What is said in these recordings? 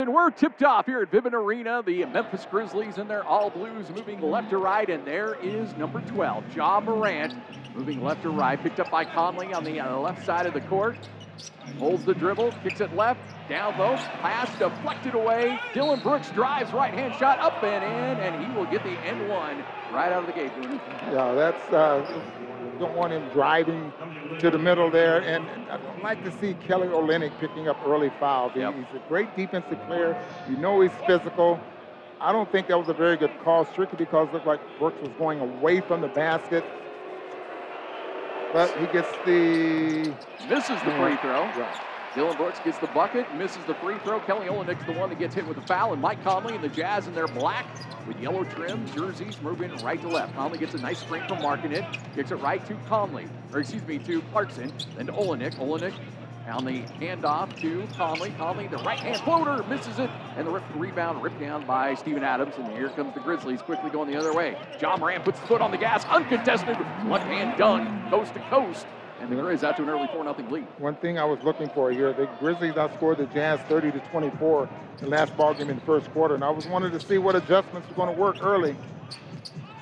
And we're tipped off here at Vivint Arena. The Memphis Grizzlies in their all blues moving left to right, and there is number 12, Ja Morant, moving left to right, picked up by Conley on the uh, left side of the court. Holds the dribble, kicks it left, down low, pass deflected away. Dillon Brooks drives right hand shot up and in, and he will get the end one right out of the gate. Yeah, that's uh, don't want him driving to the middle there. And I'd like to see Kelly Olynyk picking up early fouls. Yep. He's a great defensive player. You know he's physical. I don't think that was a very good call, strictly because it looked like Brooks was going away from the basket. But he gets the... Misses the free throw. Right. Dillon Brooks gets the bucket, misses the free throw. Kelly Olynyk's the one that gets hit with the foul, and Mike Conley and the Jazz in their black with yellow trim jerseys moving right to left. Conley gets a nice screen from Markkanen, kicks it right to Conley, or excuse me, to Clarkson, then to Olynyk. Olynyk on the handoff to Conley. Conley, the right hand floater, misses it, and the rebound ripped down by Steven Adams. And here comes the Grizzlies quickly going the other way. John Morant puts the foot on the gas, uncontested, left hand done, coast to coast. And the Grizz out to an early 4 0 lead. One thing I was looking for here, the Grizzlies outscored the Jazz 30 to 24 in the last ball game in the first quarter. And I was wanted to see what adjustments were going to work early.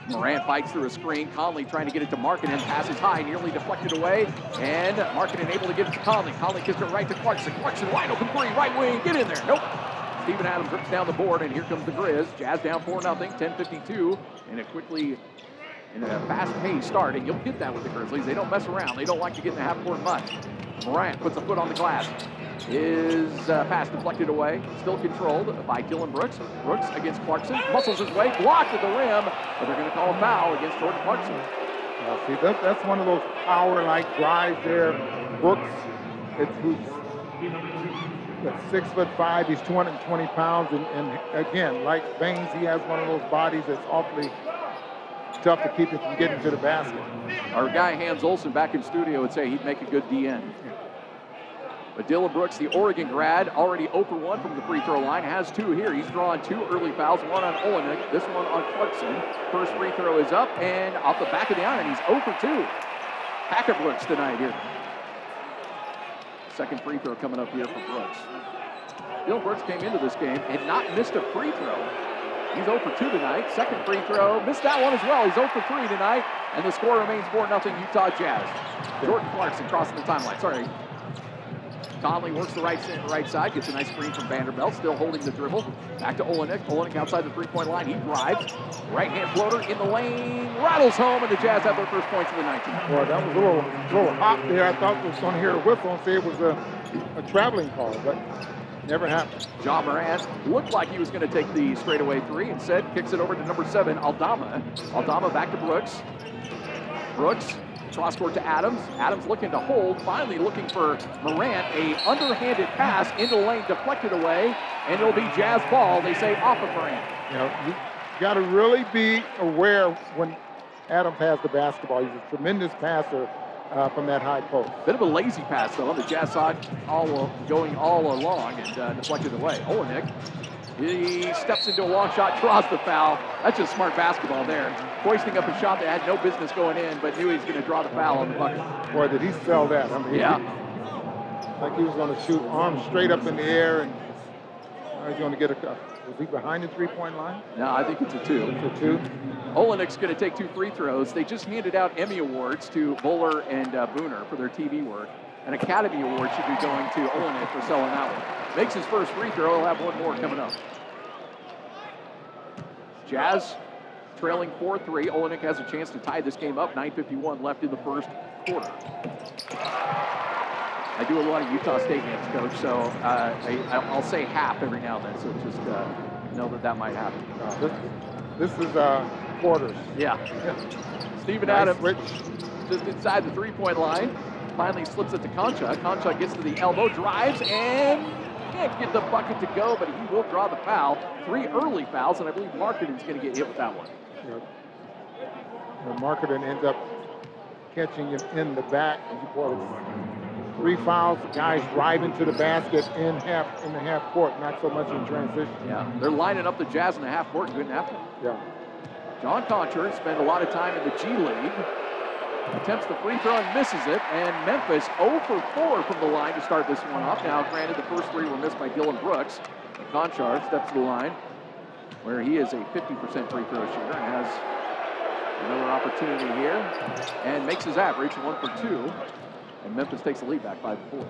Morant fights through a screen. Conley trying to get it to Markkanen. Passes high, nearly deflected away. And Markkanen able to get it to Conley. Conley kicks it right to Clarkson. Clarkson wide open three, right wing. Get in there. Nope. Steven Adams rips down the board, and here comes the Grizz. Jazz down 4 0, 10.52. And it quickly a fast-paced start, and you'll get that with the Grizzlies. They don't mess around. They don't like to get in the half-court mud. Morant puts a foot on the glass. His uh, pass deflected away, still controlled by Dillon Brooks. Brooks against Clarkson, muscles his way, blocked at the rim, but they're going to call a foul against Jordan Clarkson. See, that, that's one of those power-like drives there. Brooks, it's who's six foot five, he's 220 pounds, and, and again, like Baynes, he has one of those bodies that's awfully tough to keep it from getting to the basket. Our guy Hans Olsen back in studio would say he'd make a good DN. But Dillon Brooks, the Oregon grad, already 0 for 1 from the free throw line, has two here. He's drawn two early fouls, one on Olynyk, this one on Clarkson. First free throw is up and off the back of the iron, he's 0 for 2. Packet Brooks tonight here. Second free throw coming up here for Brooks. Dillon Brooks came into this game and not missed a free throw He's 0 for 2 tonight. Second free throw. Missed that one as well. He's 0 for 3 tonight. And the score remains 4 0 Utah Jazz. Jordan Clarkson crossing the timeline. Sorry. Conley works the right, right side, gets a nice screen from Vanderbilt, still holding the dribble. Back to Olynyk. Olynyk outside the three-point line. He drives. Right hand floater in the lane. Rattles home, and the Jazz have their first points of the 19. Boy, that was a little, little hot there. I thought I was to hear a and say it was a, a traveling call, but Never happened. Ja Morant looked like he was going to take the straightaway three. Instead, kicks it over to number seven, Aldama. Aldama back to Brooks. Brooks cross court to Adams. Adams looking to hold, finally looking for Morant. A underhanded pass into the lane, deflected away, and it'll be Jazz ball. They say off of Morant. You know, you got to really be aware when Adams has the basketball. He's a tremendous passer uh, from that high post. Bit of a lazy pass, though, on the Jazz side, all going all along and uh, deflected away. Olynyk, he steps into a long shot, draws the foul. That's just smart basketball there. Hoisting up a shot that had no business going in, but knew he was going to draw the foul on the bucket. Boy, did he sell that. I mean, yeah. He, like he was going to shoot arms straight up in the air and he's going to get a was he behind the three-point line? No, I think it's a two. It's a two. Olynyk's going to take two free throws. They just handed out Emmy Awards to Boler and uh, Booner for their TV work. An Academy Award should be going to Olynyk for selling that one. Makes his first free throw. He'll have one more coming up. Jazz trailing 4-3. Olynyk has a chance to tie this game up. 9.51 left in the first quarter. I do a lot of Utah State games, Coach, so uh, I, will say half every now and then, so just uh, know that that might happen. This, this, is uh, quarters. Yeah. yeah. Steven nice Adams switch. just inside the three-point line. Finally slips it to Konchar. Konchar gets to the elbow, drives, and can't get the bucket to go, but he will draw the foul. Three early fouls, and I believe Markkanen is going to get hit with that one. Yep. And Markkanen ends up catching him in the back. Three fouls, guys driving to the basket in half in the half court, not so much in transition. Yeah, they're lining up the Jazz in the half court. Good happen. Yeah. John Konchar spent a lot of time in the G League. Attempts the free throw and misses it. And Memphis 0 for 4 from the line to start this one off. Now, granted, the first three were missed by Dillon Brooks. Konchar steps to the line where he is a 50% free throw shooter and has another opportunity here and makes his average one for two. And Memphis takes the lead back 5 4.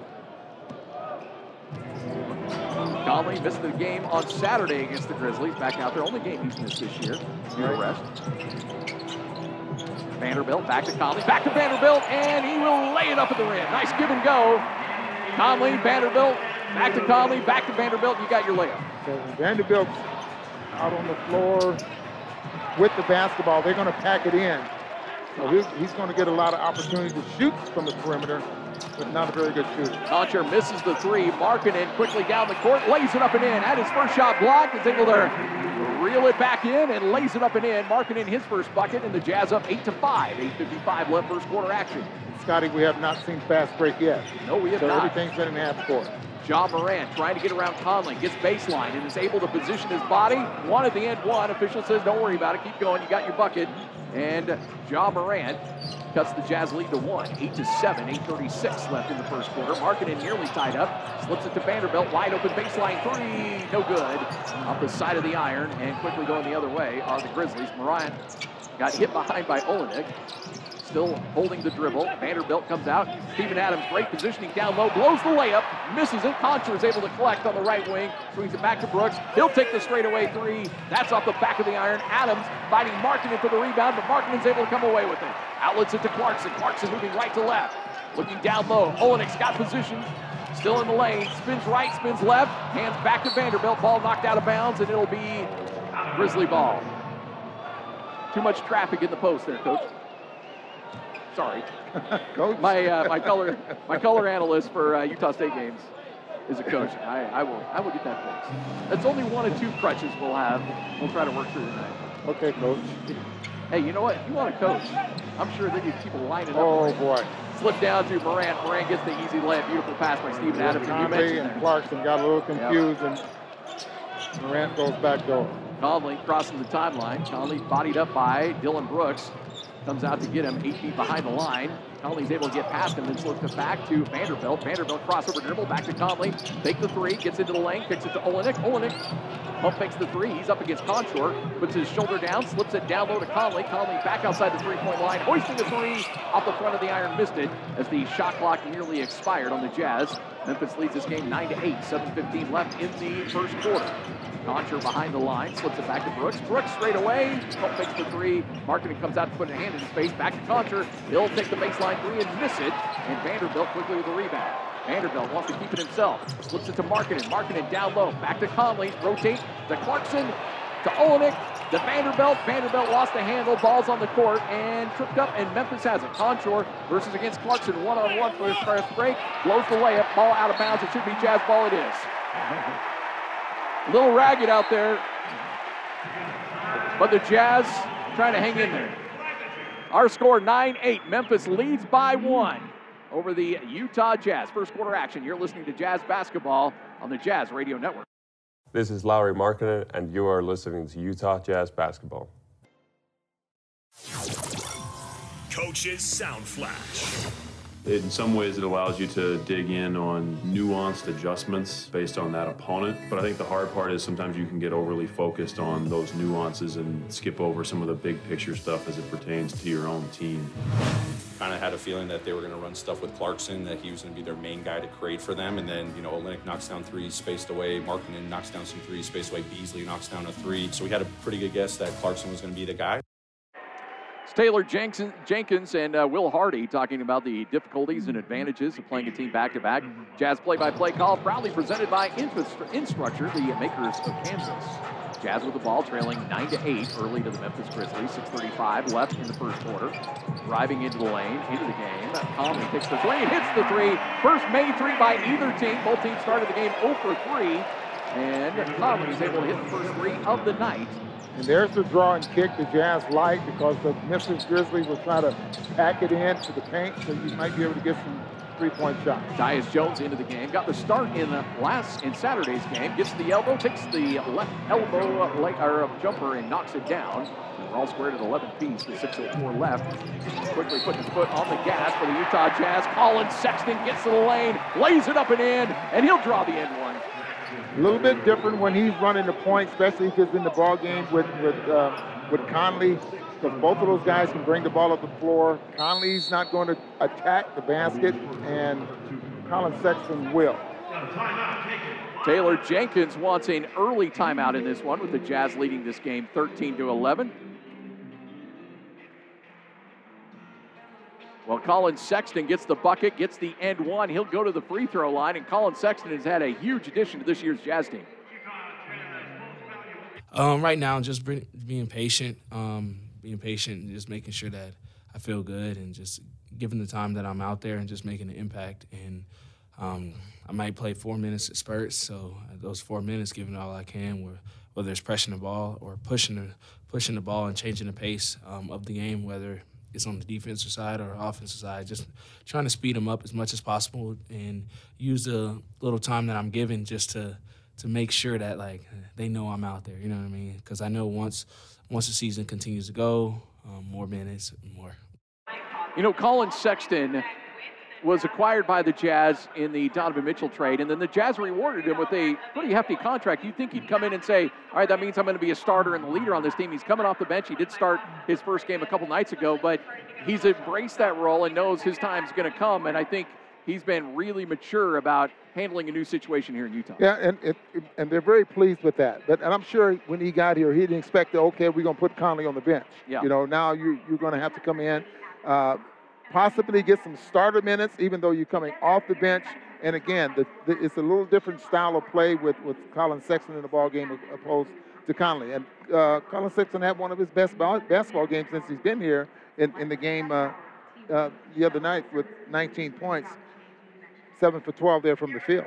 Conley missed the game on Saturday against the Grizzlies. Back out there. Only game he's missed this year. Rest. Vanderbilt back to Conley. Back to Vanderbilt. And he will lay it up at the rim. Nice give and go. Conley, Vanderbilt. Back to Conley. Back to Vanderbilt. You got your layup. So Vanderbilt out on the floor with the basketball. They're going to pack it in. So he's, he's going to get a lot of opportunity to shoot from the perimeter but not a very good shooter. Konchar misses the three. Markkanen quickly down the court, lays it up and in. Had his first shot blocked, is able to reel it back in and lays it up and in. Markkanen his first bucket, and the Jazz up 8 to 5. 8.55 left first quarter action. Scotty, we have not seen fast break yet. No, we have so not. everything's been in half court. Ja Morant trying to get around Conley, gets baseline and is able to position his body. One at the end, one. Official says, don't worry about it, keep going, you got your bucket. And Ja Morant cuts the Jazz lead to one, 8 to 7, 8.36 left in the first quarter. Markkanen nearly tied up, slips it to Vanderbilt, wide open baseline three, no good. Off the side of the iron, and quickly going the other way are the Grizzlies. Morant got hit behind by Olynyk still holding the dribble. Vanderbilt comes out. Steven Adams, great positioning down low, blows the layup, misses it. Konchar is able to collect on the right wing, swings it back to Brooks. He'll take the straightaway three. That's off the back of the iron. Adams fighting Markkanen for the rebound, but Markkanen's able to come away with it. Outlets it to Clarkson. Clarkson moving right to left. Looking down low. Olynyk's got position. Still in the lane. Spins right, spins left. Hands back to Vanderbilt. Ball knocked out of bounds, and it'll be Grizzly ball. Too much traffic in the post there, coach. Sorry. coach. My uh, my color my color analyst for uh, Utah State games is a coach. I, I will I will get that fixed. That's only one of two crutches we'll have. We'll try to work through tonight. Okay, coach. Hey, you know what? If you want to coach, I'm sure they get people lining up. Oh boy. Slip down to Morant. Morant gets the easy layup. Beautiful pass by Steven Adams. You mentioned and Clarkson got a little confused, yep. and Morant goes back door. Conley crossing the timeline. Conley bodied up by Dillon Brooks. Comes out to get him eight feet behind the line. Conley's able to get past him, then slips it back to Vanderbilt. Vanderbilt crossover dribble, back to Conley. Take the three, gets into the lane, kicks it to Olynyk. Olynyk pump fakes the three. He's up against Konchar, puts his shoulder down, slips it down low to Conley. Conley back outside the three-point line, hoisting the three off the front of the iron, missed it as the shot clock nearly expired on the Jazz. Memphis leads this game 9 to 8, 7:15 left in the first quarter. Konchar behind the line, slips it back to Brooks. Brooks straight away, fakes the three. Markkanen comes out to put a hand in his face, back to Konchar. He'll take the baseline three and miss it, and Vanderbilt quickly with the rebound. Vanderbilt wants to keep it himself. Slips it to Markkanen. Markkanen down low. Back to Conley. Rotate to Clarkson. To Olynyk. To Vanderbilt. Vanderbilt lost the handle. Ball's on the court and tripped up. And Memphis has it. Konchar versus against Clarkson. One on one for his first break. Blows the layup. Ball out of bounds. It should be Jazz ball. It is. A little ragged out there. But the Jazz trying to hang in there. Our score 9 8. Memphis leads by one over the Utah Jazz. First quarter action. You're listening to Jazz Basketball on the Jazz Radio Network. This is Lauri Markkanen, and you are listening to Utah Jazz Basketball. Coach's Sound Flash. In some ways, it allows you to dig in on nuanced adjustments based on that opponent. But I think the hard part is sometimes you can get overly focused on those nuances and skip over some of the big picture stuff as it pertains to your own team. Kind of had a feeling that they were going to run stuff with Clarkson, that he was going to be their main guy to create for them. And then, you know, Olynyk knocks down three, spaced away. Markkanen knocks down some three, spaced away. Beasley knocks down a three. So we had a pretty good guess that Clarkson was going to be the guy. It's Taylor Jenkins and uh, Will Hardy talking about the difficulties and advantages of playing a team back to back. Jazz play by play call proudly presented by Instructure, the makers of Canvas. Jazz with the ball, trailing 9 to 8 early to the Memphis Grizzlies. 6.35 left in the first quarter. Driving into the lane, into the game. Conley takes the three hits the three. First made three by either team. Both teams started the game 0 for 3. And Conley is able to hit the first three of the night. And there's the draw and kick the Jazz like because the Memphis Grizzlies will try to pack it in to the paint, so you might be able to get some three-point shots. Tyus Jones into the game. Got the start in the last in Saturday's game. Gets the elbow, takes the left elbow leg, or jumper and knocks it down. We're all squared at 11 piece with 6.04 left. Quickly putting his foot on the gas for the Utah Jazz. Collin Sexton gets to the lane, lays it up and in, and he'll draw the end one. A little bit different when he's running the point, especially if he's in the ball game with with uh, with Conley, because both of those guys can bring the ball up the floor. Conley's not going to attack the basket, and Collin Sexton will. Taylor Jenkins wants an early timeout in this one with the Jazz leading this game 13 to 11. Well, Collin Sexton gets the bucket, gets the end one. He'll go to the free throw line, and Collin Sexton has had a huge addition to this year's Jazz team. Um, right now, just being patient, um, being patient, and just making sure that I feel good, and just giving the time that I'm out there and just making an impact. And um, I might play four minutes at spurts, so those four minutes, giving all I can, whether it's pressing the ball or pushing the pushing the ball and changing the pace um, of the game, whether it's on the defensive side or offensive side. Just trying to speed them up as much as possible and use the little time that I'm given just to to make sure that like they know I'm out there. You know what I mean? Because I know once once the season continues to go, um, more minutes, more. You know, Collin Sexton was acquired by the Jazz in the Donovan Mitchell trade, and then the Jazz rewarded him with a pretty hefty contract. You'd think he'd come in and say, "All right, that means I'm going to be a starter and the leader on this team." He's coming off the bench. He did start his first game a couple nights ago, but he's embraced that role and knows his time's going to come. And I think he's been really mature about handling a new situation here in Utah. Yeah, and it, and they're very pleased with that. But and I'm sure when he got here, he didn't expect that. Okay, we're going to put Conley on the bench. Yeah. You know, now you you're going to have to come in. Uh, possibly get some starter minutes, even though you're coming off the bench. And again, the, the, it's a little different style of play with, with Collin Sexton in the ball game opposed to Conley. And uh, Collin Sexton had one of his best ball, basketball games since he's been here in, in the game uh, uh, the other night with 19 points, 7 for 12 there from the field.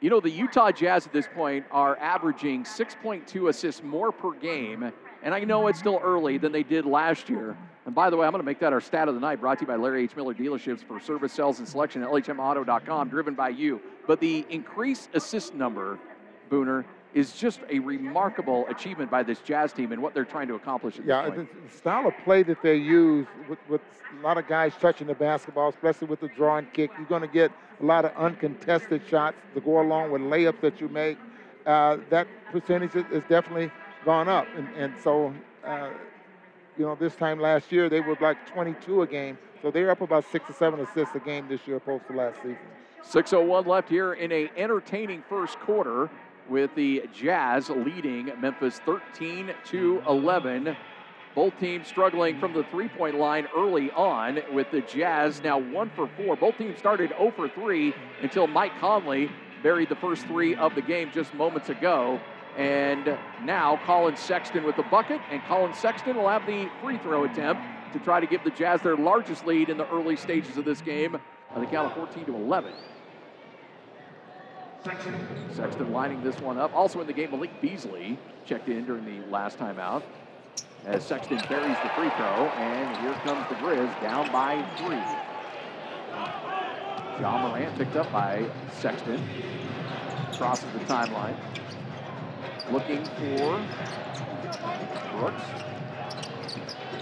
You know, the Utah Jazz at this point are averaging 6.2 assists more per game. And I know it's still early than they did last year. And by the way, I'm going to make that our stat of the night, brought to you by Larry H. Miller Dealerships for service, sales, and selection at LHMauto.com, driven by you. But the increased assist number, Booner, is just a remarkable achievement by this Jazz team and what they're trying to accomplish at yeah, this point. Yeah, the style of play that they use with, with a lot of guys touching the basketball, especially with the draw and kick, you're going to get a lot of uncontested shots to go along with layups that you make. Uh, that percentage is definitely gone up. And, and so, uh, you know, this time last year, they were like 22 a game. So they're up about six or seven assists a game this year opposed to last season. 6.01 left here in a entertaining first quarter with the Jazz leading Memphis 13 to 11. Both teams struggling from the three point line early on, with the Jazz now one for four. Both teams started 0 for 3 until Mike Conley buried the first three of the game just moments ago. And now Collin Sexton with the bucket, and Collin Sexton will have the free throw attempt to try to give the Jazz their largest lead in the early stages of this game on the count of 14 to 11. Sexton lining this one up. Also in the game, Malik Beasley checked in during the last time out as Sexton buries the free throw, and here comes the Grizz down by three. John Morant picked up by Sexton. Crosses the timeline looking for Brooks.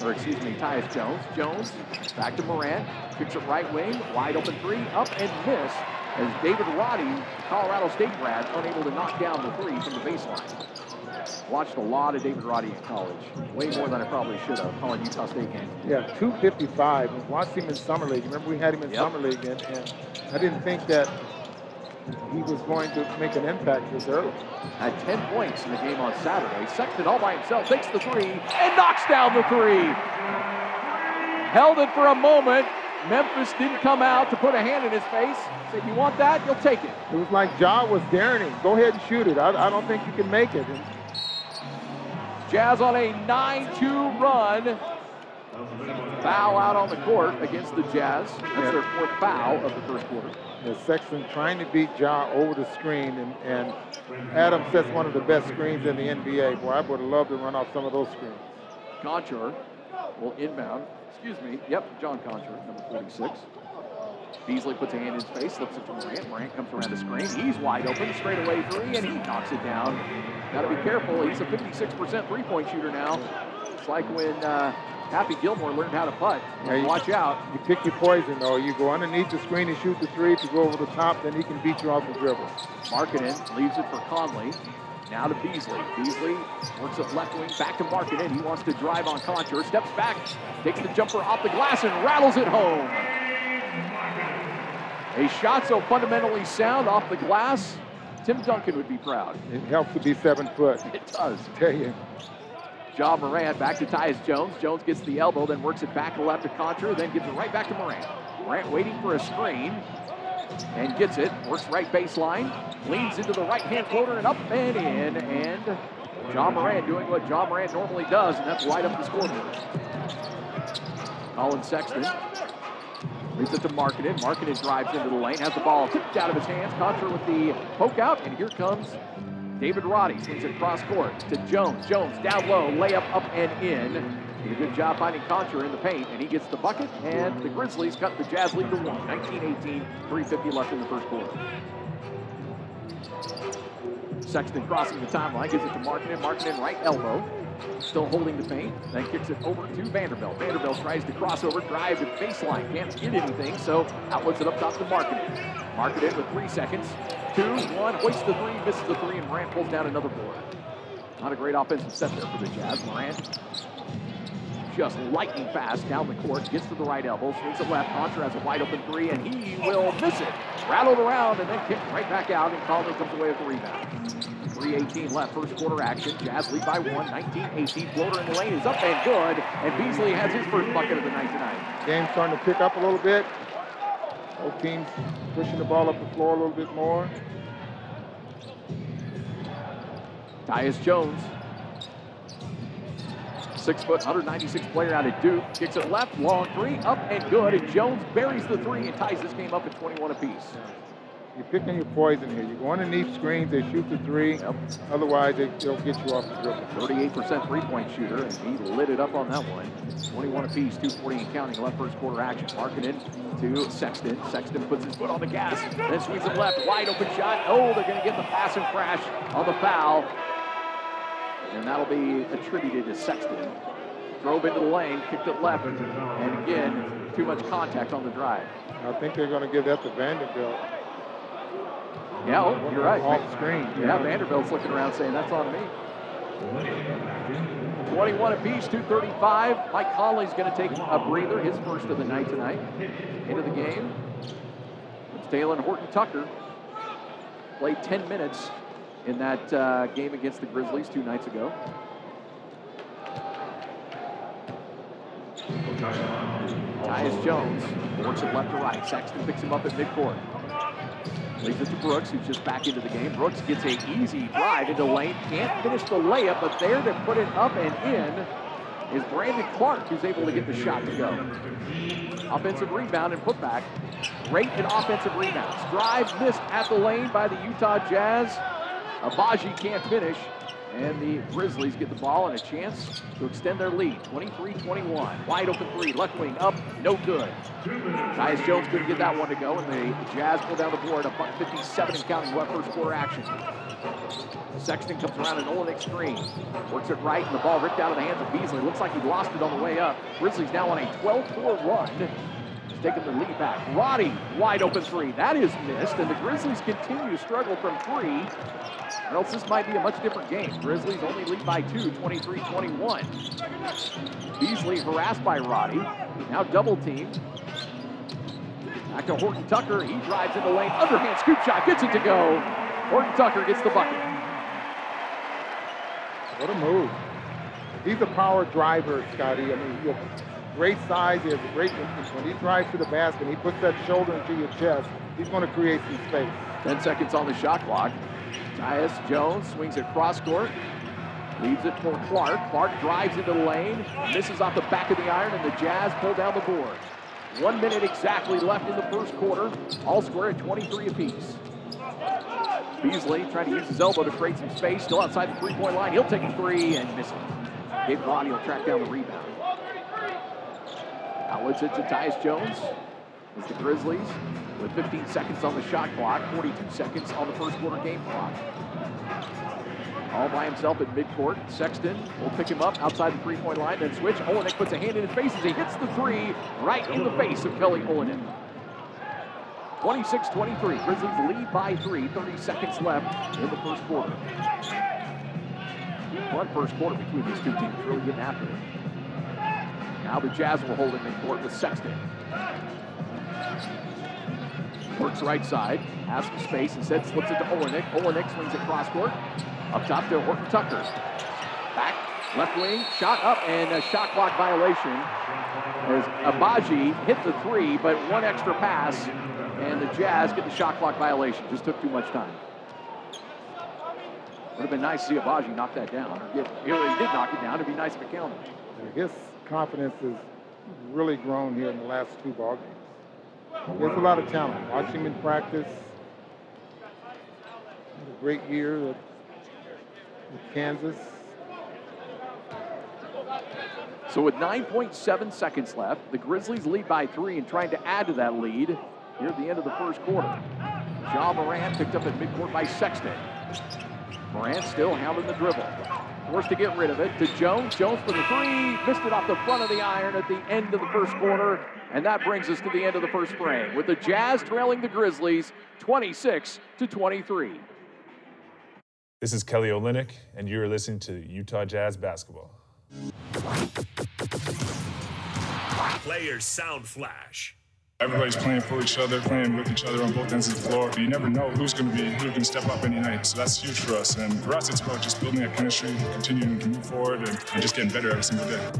Or excuse me, Tyus Jones. Jones back to Morant. Picks it right wing. Wide open three. Up and miss as David Roddy, Colorado State grad, unable to knock down the three from the baseline. Watched a lot of David Roddy in college. Way more than I probably should have calling Utah State games. Yeah, 255. Watched him in Summer League. Remember we had him in yep. Summer League, and, and I didn't think that he was going to make an impact this early. Had 10 points in the game on Saturday. Sexton all by himself takes the three and knocks down the three. Held it for a moment. Memphis didn't come out to put a hand in his face. Said, you want that? You'll take it. It was like Ja was daring him. Go ahead and shoot it. I, I don't think you can make it. And Jazz on a 9-2 run. Foul out on the court against the Jazz. That's their fourth foul of the first quarter. Yeah, Sexton trying to beat Ja over the screen, and, and Adam sets one of the best screens in the NBA. Boy, I would have loved to run off some of those screens. Konchar will inbound. Excuse me. Yep, John Konchar, number 46. Beasley puts a hand in his face, slips it to Morant. Morant comes around the screen. He's wide open, straight away three, and he knocks it down. Got to be careful. He's a 56% three-point shooter now. It's like when uh, Happy Gilmore learned how to putt. Yeah, Watch out. You pick your poison, though. You go underneath the screen and shoot the three. If you go over the top, then he can beat you off the dribble. Markkanen leaves it for Conley. Now to Beasley. Beasley works at left wing, back to Markkanen. He wants to drive on Konchar, steps back, takes the jumper off the glass and rattles it home. A shot so fundamentally sound off the glass, Tim Duncan would be proud. It helps to be seven foot. It does. I tell you. Ja Morant back to Tyus Jones. Jones gets the elbow, then works it back to left to Konchar, then gives it right back to Moran. Morant waiting for a screen and gets it. Works right baseline, leans into the right hand floater and up and in. And Ja Morant doing what Ja Morant normally does, and that's light up the scoreboard. Collin Sexton leads it to Markkanen. Markkanen drives into the lane, has the ball tipped out of his hands. Konchar with the poke out, and here comes David Roddy swings it cross court to Jones. Jones down low, layup up and in. Did a good job finding Konchar in the paint, and he gets the bucket, and the Grizzlies cut the Jazz lead to one. 19-18, 3.50 left in the first quarter. Sexton crossing the timeline, gives it to Markkanen. Markkanen right elbow, still holding the paint, then kicks it over to Vanderbilt. Vanderbilt tries to cross over, drive to baseline, can't get anything, so outlets it up top to Markkanen. Markkanen with three seconds, two, one, hoists the three, misses the three, and Morant pulls down another board. Not a great offensive set there for the Jazz. Morant just lightning fast down the court, gets to the right elbow, swings it left. Konchar has a wide open three, and he will miss it. Rattled around and then kicked right back out, and Conley comes away with the rebound. 3.18 left, first quarter action. Jazz lead by one, 19-18. Floater in the lane is up and good, and Beasley has his first bucket of the night tonight. Game's starting to pick up a little bit. Both teams pushing the ball up the floor a little bit more. Tyus Jones, six foot, 196 player out of Duke, kicks it left, long three, up and good, and Jones buries the three and ties this game up at 21 apiece. You're picking your poison here. You go underneath screens, they shoot the three. Yep. Otherwise, they, they'll get you off the dribble. 38% three-point shooter, and he lit it up on that one. 21 apiece, 240 and counting left first quarter action. Markkanen to Sexton. Sexton puts his foot on the gas, then swings it left, wide open shot. Oh, they're going to get the pass and crash on the foul. And that'll be attributed to Sexton. Drove into the lane, kicked it left, and again, too much contact on the drive. I think they're going to give that to Vanderbilt. Yeah, oh, you're right. Off screen. Yeah, Vanderbilt's looking around saying, that's on me. 21 apiece, 235. Mike Conley's going to take a breather, his first of the night tonight. Into the game. It's Talen Horton Tucker. Played 10 minutes in that uh, game against the Grizzlies two nights ago. Tyus Jones works it left to right. Sexton picks him up at midcourt. Leaves it to Brooks, who's just back into the game. Brooks gets a easy drive into lane. Can't finish the layup, but there to put it up and in is Brandon Clarke, who's able to get the shot to go. Offensive rebound and putback. Great in offensive rebounds. Drive missed at the lane by the Utah Jazz. Agbaji can't finish. And the Grizzlies get the ball and a chance to extend their lead. 23-21. Wide open three. Left wing up. No good. Tyus Jones couldn't get that one to go, and the Jazz pull down the board. A buck 57 and counting left first quarter action. Sexton comes around an Olynyk screen. Works it right, and the ball ripped out of the hands of Beasley. Looks like he lost it on the way up. Grizzlies now on a 12-4 run. He's taking the lead back. Roddy, wide open three. That is missed, and the Grizzlies continue to struggle from three. Or else this might be a much different game. Grizzlies only lead by two, 23-21. Beasley harassed by Roddy. Now double teamed. Back to Horton Tucker. He drives in the lane. Underhand scoop shot. Gets it to go. Horton Tucker gets the bucket. What a move. He's a power driver, Scotty. I mean, great size. He has a great When he drives to the basket, he puts that shoulder into your chest. He's going to create some space. 10 seconds on the shot clock. Tyus Jones swings it cross court. Leaves it for Clarke. Clarke drives into the lane, misses off the back of the iron, and the Jazz pull down the board. One minute exactly left in the first quarter. All square at 23 apiece. Beasley trying to use his elbow to create some space. Still outside the three-point line. He'll take a three and miss it. Gabe will track down the rebound. Outlets it to Tyus Jones. As the Grizzlies, with 15 seconds on the shot clock, 42 seconds on the first quarter game clock. All by himself at midcourt. Sexton will pick him up outside the three-point line, then switch. Olynyk puts a hand in his face as he hits the three right in the face of Kelly Olynyk. 26-23. Grizzlies lead by three. 30 seconds left in the first quarter. One first quarter between these two teams really getting after it. Now the Jazz will hold it in court with Sexton. Works right side, has some space, instead slips it to Olynyk. Olynyk swings it cross court. Up top to Horton Tucker. Back, left wing, shot up, and a shot clock violation as Agbaji hit the three, but one extra pass, and the Jazz get the shot clock violation. Just took too much time. Would have been nice to see Agbaji knock that down. Get, he did knock it down. It'd be nice if it counted. His confidence has really grown here in the last two ball games. He has a lot of talent. Watching him in practice. A great year with Kansas. So with 9.7 seconds left, the Grizzlies lead by three and trying to add to that lead here at the end of the first quarter. Ja Morant picked up at midcourt by Sexton. Morant still hounding the dribble. Forced to get rid of it to Jones. Jones for the three. Missed it off the front of the iron at the end of the first quarter. And that brings us to the end of the first frame with the Jazz trailing the Grizzlies 26 to 23. This is Kelly Olynyk, and you're listening to Utah Jazz Basketball. Players Sound Flash. Everybody's playing for each other, playing with each other on both ends of the floor. But you never know who's going to be who can step up any night. So that's huge for us. And for us, it's about just building that chemistry, continuing to move forward, and, and just getting better every single day.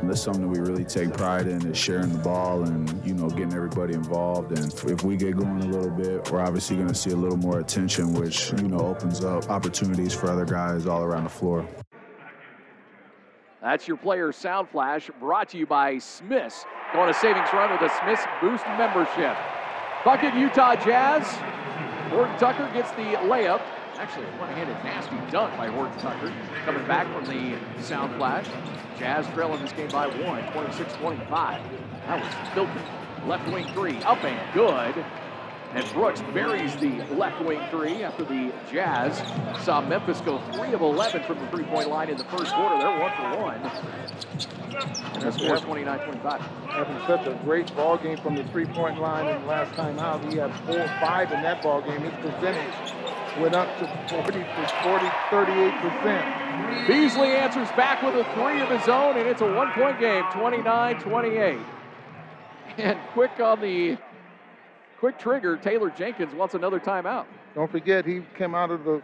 And that's something that we really take pride in is sharing the ball and you know getting everybody involved. And if we get going a little bit, we're obviously going to see a little more attention, which you know opens up opportunities for other guys all around the floor. That's your player sound flash brought to you by Smith's. Going to savings run with a Smith's Boost membership. Bucket Utah Jazz. Horton Tucker gets the layup. Actually, a one-handed nasty dunk by Horton Tucker. Coming back from the sound flash. Jazz trailing this game by one, 26-25. That was filthy. Left wing three, up and good. And Brooks buries the left wing three after the Jazz saw Memphis go 3 of 11 from the three-point line in the first quarter. They're one for one. And score 29-25. Having such a great ball game from the three-point line in the last time out, he had four or five in that ball game. His percentage went up to 40 to 40, 38%. Beasley answers back with a three of his own, and it's a one-point game, 29-28. And quick on the quick trigger, Taylor Jenkins wants another timeout. Don't forget, he came out of the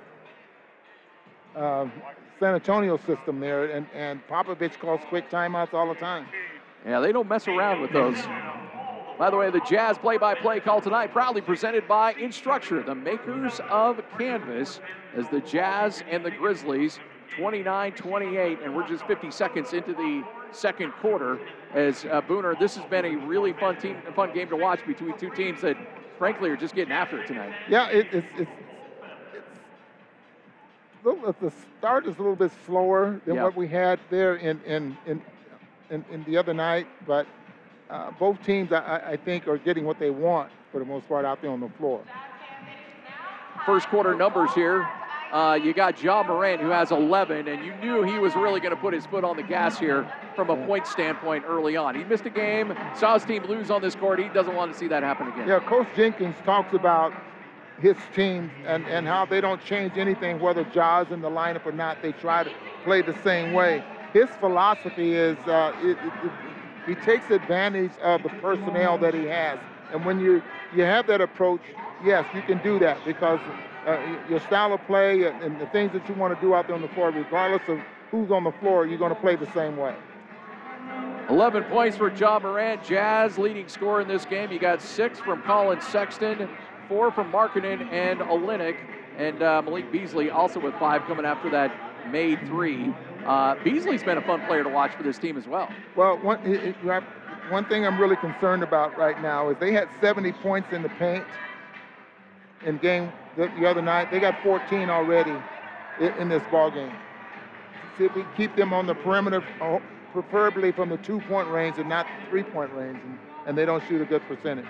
uh, San Antonio system there, and, and Popovich calls quick timeouts all the time. Yeah, they don't mess around with those. By the way, the Jazz play-by-play call tonight proudly presented by Instructure, the makers of Canvas, as the Jazz and the Grizzlies 29-28, and we're just 50 seconds into the second quarter. As uh, Booner, this has been a really fun team, fun game to watch between two teams that, frankly, are just getting after it tonight. Yeah, it, it's, it's, it's the start is a little bit slower than Yep. what we had there in in in, in, in the other night, but uh, both teams, I, I think, are getting what they want for the most part out there on the floor. First quarter numbers here. Uh, you got John Morant, who has 11, and you knew he was really going to put his foot on the gas here from a point standpoint early on. He missed a game, saw his team lose on this court. He doesn't want to see that happen again. Yeah, Coach Jenkins talks about his team and, and how they don't change anything, whether Ja's in the lineup or not. They try to play the same way. His philosophy is uh, it, it, it, he takes advantage of the personnel that he has. And when you, you have that approach, yes, you can do that because uh, your style of play and, and the things that you want to do out there on the floor, regardless of who's on the floor, you're going to play the same way. 11 points for John Morant. Jazz leading scorer in this game. You got six from Collin Sexton, four from Markkanen and Olynyk. And uh, Malik Beasley also with five coming after that made three. Uh, Beasley's been a fun player to watch for this team as well. Well, one, it, it, one thing I'm really concerned about right now is they had 70 points in the paint in game the, the other night. They got 14 already in, in this ball game. See if we keep them on the perimeter, uh, preferably from the two-point range and not three-point range, and, and they don't shoot a good percentage.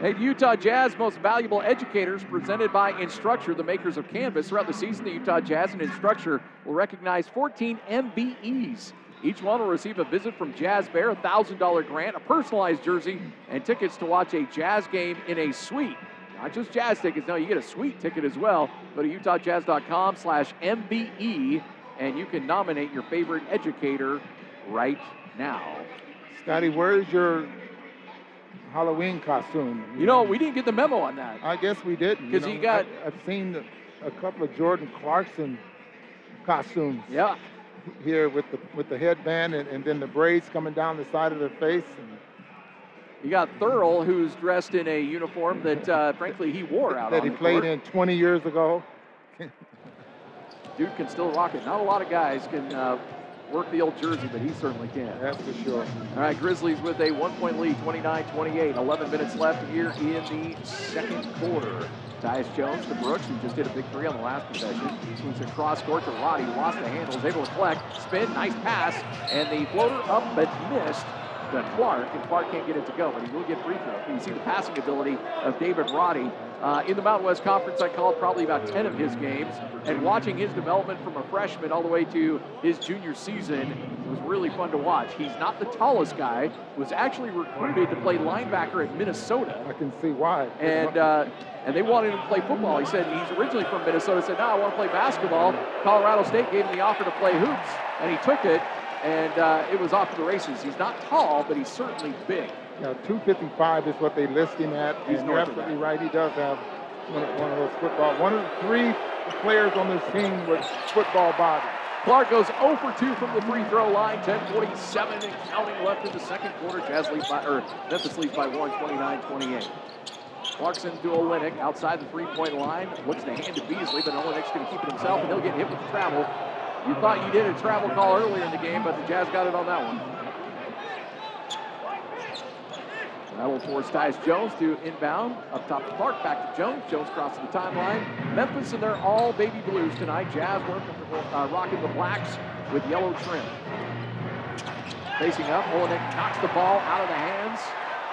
And Utah Jazz Most Valuable Educators, presented by Instructure, the makers of Canvas. Throughout the season, the Utah Jazz and Instructure will recognize 14 MVEs. Each one will receive a visit from Jazz Bear, a $1,000 grant, a personalized jersey, and tickets to watch a Jazz game in a suite. Not just Jazz tickets, no, you get a sweet ticket as well. Go to utahjazz.com slash MVE, and you can nominate your favorite educator right now. Scotty, where's your Halloween costume. You know, we didn't get the memo on that. I guess we didn't. Because you, know, you got. I, have seen a couple of Jordan Clarkson costumes. Yeah. Here with the with the headband and, and then the braids coming down the side of their face. And, you got Thurl, who's dressed in a uniform that, uh, frankly, he wore out. Of it. That he played court. in 20 years ago. Dude can still rock it. Not a lot of guys can uh, work the old jersey, but he certainly can. That's for sure. All right, Grizzlies with a one-point lead, 29-28. 11 minutes left here in the second quarter. Tyus Jones to Brooks, who just did a big three on the last possession. He swings across court to Roddy, lost the handle, is able to collect, spin, nice pass, and the floater up but missed to Clarke, and Clarke can't get it to go, but he will get free throw. You see the passing ability of David Roddy. Uh, in the Mountain West Conference, I called probably about 10 of his games, and watching his development from a freshman all the way to his junior season was really fun to watch. He's not the tallest guy, was actually recruited to play linebacker at Minnesota. I can see why. And uh, and they wanted him to play football. He said he's originally from Minnesota. Said, "No, I want to play basketball." Colorado State gave him the offer to play hoops, and he took it and uh, it was off to the races. He's not tall, but he's certainly big. Yeah, 255 is what they list him at. He's you're absolutely right. He does have one of those football. One of the three players on this team with football body. Clarke goes 0 for 2 from the free throw line. 10:47 and counting left in the second quarter. Jazz leads by, or Memphis leads by 1, 29-28. Clarkson to Olynyk outside the three-point line. Looks to hand to Beasley, but Olynyk's going to keep it himself, and he'll get hit with the travel. You thought you did a travel call earlier in the game, but the Jazz got it on that one. That'll force Tyus Jones to inbound. Up top to Clarke, back to Jones. Jones crosses the timeline. Memphis and they're all baby blues tonight. Jazz uh, rocking the blacks with yellow trim. Facing up, Olynyk knocks the ball out of the hands.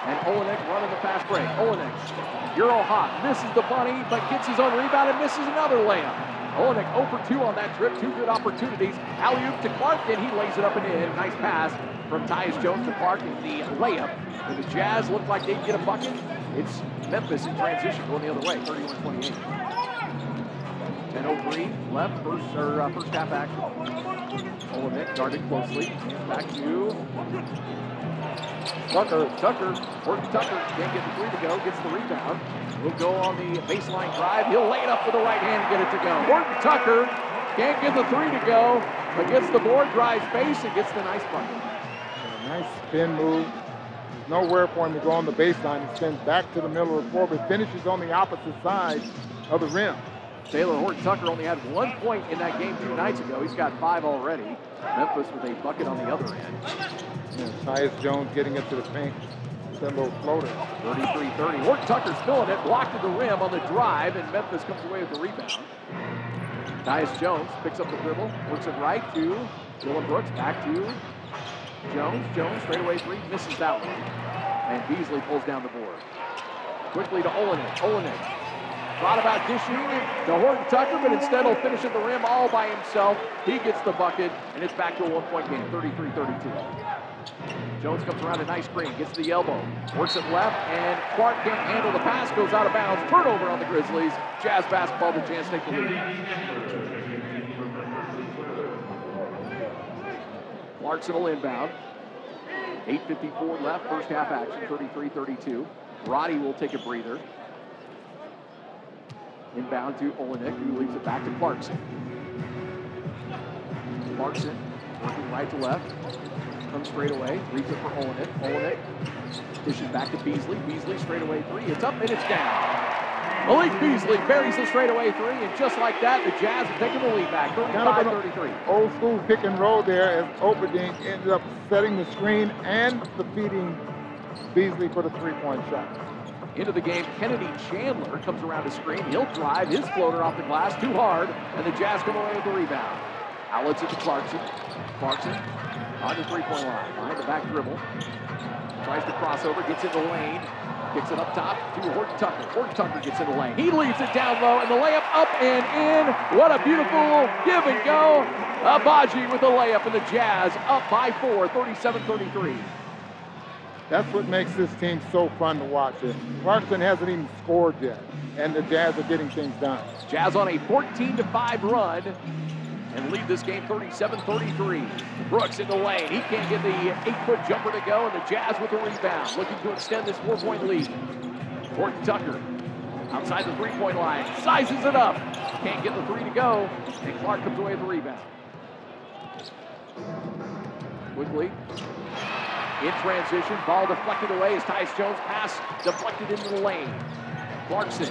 And Olynyk running the fast break. Olynyk, Euro hot, misses the bunny, but gets his own rebound and misses another layup. Olynyk 0 for 2 on that trip. Two good opportunities. Alley-oop to Clarke, and he lays it up and in. Nice pass from Tyus Jones to Clarke in the layup. And the Jazz look like they'd get a bucket. It's Memphis in transition going the other way, 31-28. 10.03 left, first, or, uh, first half action. Olynyk guarded closely. Back to Tucker. Tucker, Horton Tucker can't get the three to go, gets the rebound. He'll go on the baseline drive. He'll lay it up with the right hand and get it to go. Horton Tucker can't get the three to go, but gets the board, drives base, and gets the nice bucket. nice spin move. There's nowhere for him to go on the baseline. He spins back to the middle of the floor, but finishes on the opposite side of the rim. Talen Horton Tucker only had one point in that game two nights ago. He's got five already. Memphis with a bucket on the other end. Yeah, Tyus Jones getting it to the paint. That little floater. 33-30. Horton Tucker's filling it, blocked at the rim on the drive, and Memphis comes away with the rebound. Tyus Jones picks up the dribble, works it right to Dillon Brooks, back to Jones. Jones, straightaway three, misses that one. And Beasley pulls down the board. Quickly to Olynyk. Olynyk Thought about dishing to Horton Tucker, but instead he'll finish at the rim all by himself. He gets the bucket, and it's back to a one-point game, 33-32. Jones comes around a nice screen, gets the elbow, works it left, and Clarke can't handle the pass, goes out of bounds. Turnover on the Grizzlies. Jazz basketball, the chance to take the lead. Clarkson will inbound. 8.54 left, first half action, 33-32. Roddy will take a breather. Inbound to Olynyk, who leaves it back to Clarkson. Clarkson working right to left. Comes straight away. Reads it for Olynyk. Olynyk dishes back to Beasley. Beasley straight away three. It's up and it's down. Malik Beasley buries the straightaway three, and just like that, the Jazz are taking the lead back, 35-33. Old school pick and roll there as Olberding ended up setting the screen and defeating Beasley for the three-point shot. Into the game, Kennedy Chandler comes around the screen. He'll drive his floater off the glass too hard, and the Jazz come away with the rebound. Outlets it to Clarkson. Clarkson on the three-point line, behind the back dribble. Tries to cross over, gets in the lane, Kicks it up top to Horton Tucker. Horton Tucker gets in the lane. He leaves it down low, and the layup up and in. What a beautiful give and go. Agbaji with the layup, and the Jazz up by four, 37-33. That's what makes this team so fun to watch. It. Clarkson hasn't even scored yet, and the Jazz are getting things done. Jazz on a 14 to 5 run and lead this game 37-33. Brooks in the lane. He can't get the eight-foot jumper to go, and the Jazz with the rebound, looking to extend this four-point lead. Horton Tucker outside the three-point line, sizes it up. Can't get the three to go, and Clarke comes away with the rebound. Quickly, in transition, ball deflected away as Tyus Jones pass deflected into the lane. Clarkson,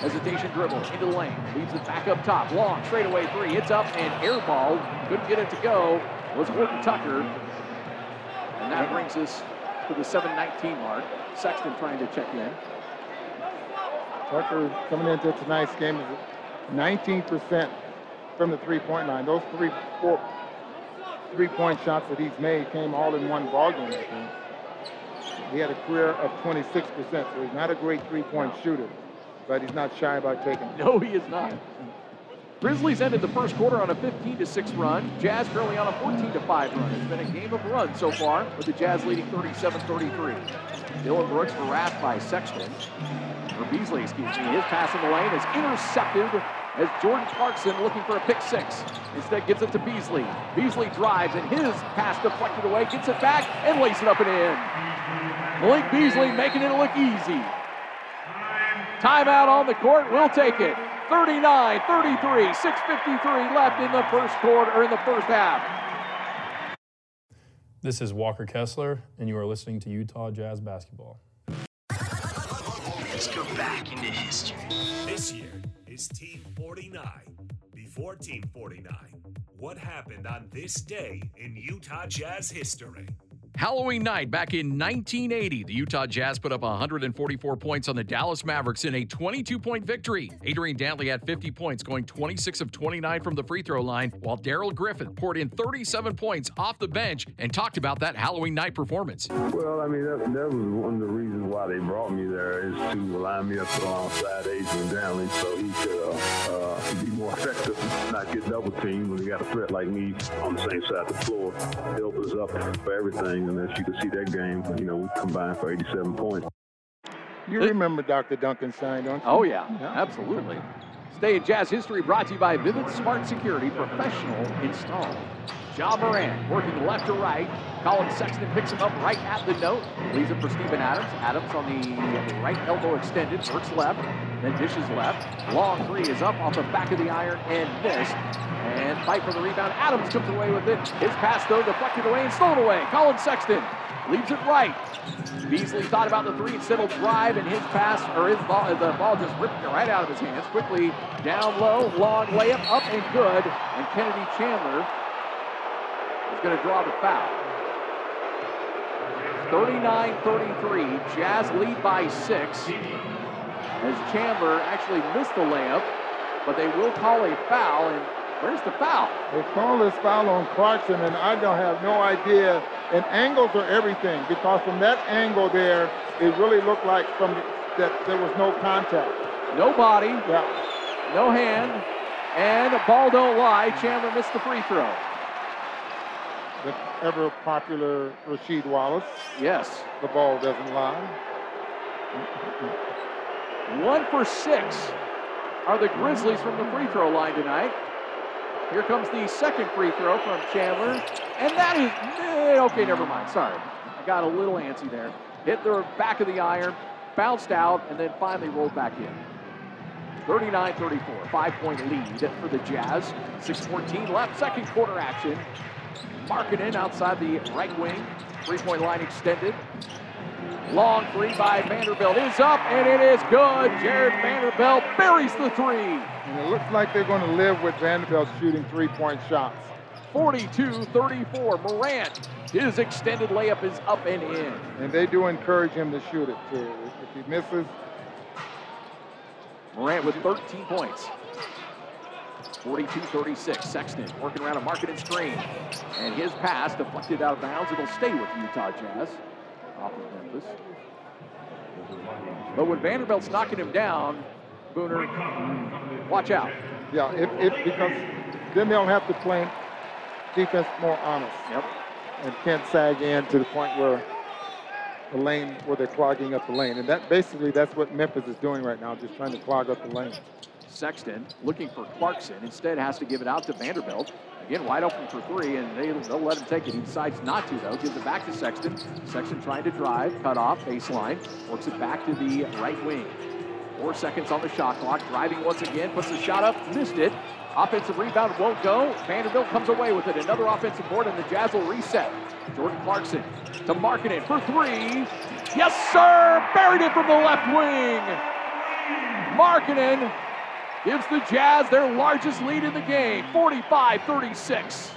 hesitation dribble into the lane, leaves it back up top, long straightaway three, hits up and airballed, couldn't get it to go, was Horton Tucker. And that brings us to the 7-19 mark. Sexton trying to check in. Tucker coming into tonight's game is 19% from the three-point line. Those three, four three-point shots that he's made came all in one ball game, I think. He had a career of 26%, so he's not a great three-point shooter, but he's not shy about taking. No, he is not. Grizzlies ended the first quarter on a 15 6 run. Jazz currently on a 14 5 run. It's been a game of runs so far, with the Jazz leading 37 33. Dillon Brooks harassed by Sexton. Or Beasley, excuse me. His pass in the lane is intercepted as Jordan Clarkson looking for a pick six. Instead gives it to Beasley. Beasley drives and his pass deflected away, gets it back and lays it up and in. Malik Beasley making it look easy. Timeout on the court, we'll take it. 39 33, 6.53 left in the first quarter, or in the first half. This is Walker Kessler, and you are listening to Utah Jazz Basketball. Let's go back into history. This year is Team 49. Before Team 49, what happened on this day in Utah Jazz history? Halloween night back in 1980, the Utah Jazz put up 144 points on the Dallas Mavericks in a 22 point victory. Adrian Dantley had 50 points, going 26 of 29 from the free throw line, while Darrell Griffith poured in 37 points off the bench and talked about that Halloween night performance. Well, I mean, that, that was one of the reasons why they brought me there is to line me up alongside Adrian Dantley so he could uh, uh, be more effective, not get double teamed when you got a threat like me on the same side of the floor. It opens up for everything and as you can see that game, you know, we combined for 87 points. You remember Dr. Duncan signed don't you? Oh, yeah, yeah. absolutely. Stay in Jazz History brought to you by Vivint Smart Security Professional Install. Ja Morant working left to right. Collin Sexton picks him up right at the note. Leaves it for Steven Adams. Adams on the right elbow extended. Works left. Then dishes left. Long three is up off the back of the iron and missed. And fight for the rebound. Adams comes away with it. His pass, though, deflected away and stolen away. Collin Sexton leaves it right. Beasley thought about the three, instead drive, and his pass, or his ball, the ball just ripped right out of his hands. Quickly down low, long layup, up and good. And Kennedy Chandler is going to draw the foul. 39-33, Jazz lead by six. As Chandler actually missed the layup, but they will call a foul, and where's the foul? They call this foul on Clarkson, and I don't have no idea. And angles are everything, because from that angle there, it really looked like from the, that there was no contact. No body. Yeah. No hand. And ball don't lie. Chandler missed the free throw the ever popular Rasheed Wallace. Yes. The ball doesn't lie. One for six are the Grizzlies from the free throw line tonight. Here comes the second free throw from Chandler. And that is, eh, okay, never mind. Sorry. I got a little antsy there. Hit the back of the iron, bounced out, and then finally rolled back in. 39-34, five-point lead for the Jazz. 6-14 left, second quarter action. Markkanen outside the right wing. Three-point line extended. Long three by Vanderbilt is up, and it is good. Jared Vanderbilt buries the three. And it looks like they're going to live with Vanderbilt shooting three-point shots. 42-34. Morant, his extended layup is up and in. And they do encourage him to shoot it, too. If he misses... Morant with 13 points. 42-36. Sexton working around a Markkanen screen. And his pass deflected out of bounds. It'll stay with Utah Jazz off of Memphis. But when Vanderbilt's knocking him down, Booner, watch out. Yeah, if, if because then they'll have to play defense more honest. Yep. And can't sag in to the point where the lane where they're clogging up the lane. And that basically that's what Memphis is doing right now, just trying to clog up the lane. Sexton looking for Clarkson. Instead has to give it out to Vanderbilt. Again, wide open for three, and they, will let him take it. He decides not to, though. Gives it back to Sexton. Sexton trying to drive, cut off, baseline. Works it back to the right wing. Four seconds on the shot clock. Driving once again, puts the shot up, missed it. Offensive rebound won't go. Vanderbilt comes away with it. Another offensive board, and the Jazz will reset. Jordan Clarkson to Markkanen for three. Yes, sir! Buried it from the left wing. Markkanen gives the Jazz their largest lead in the game, 45-36.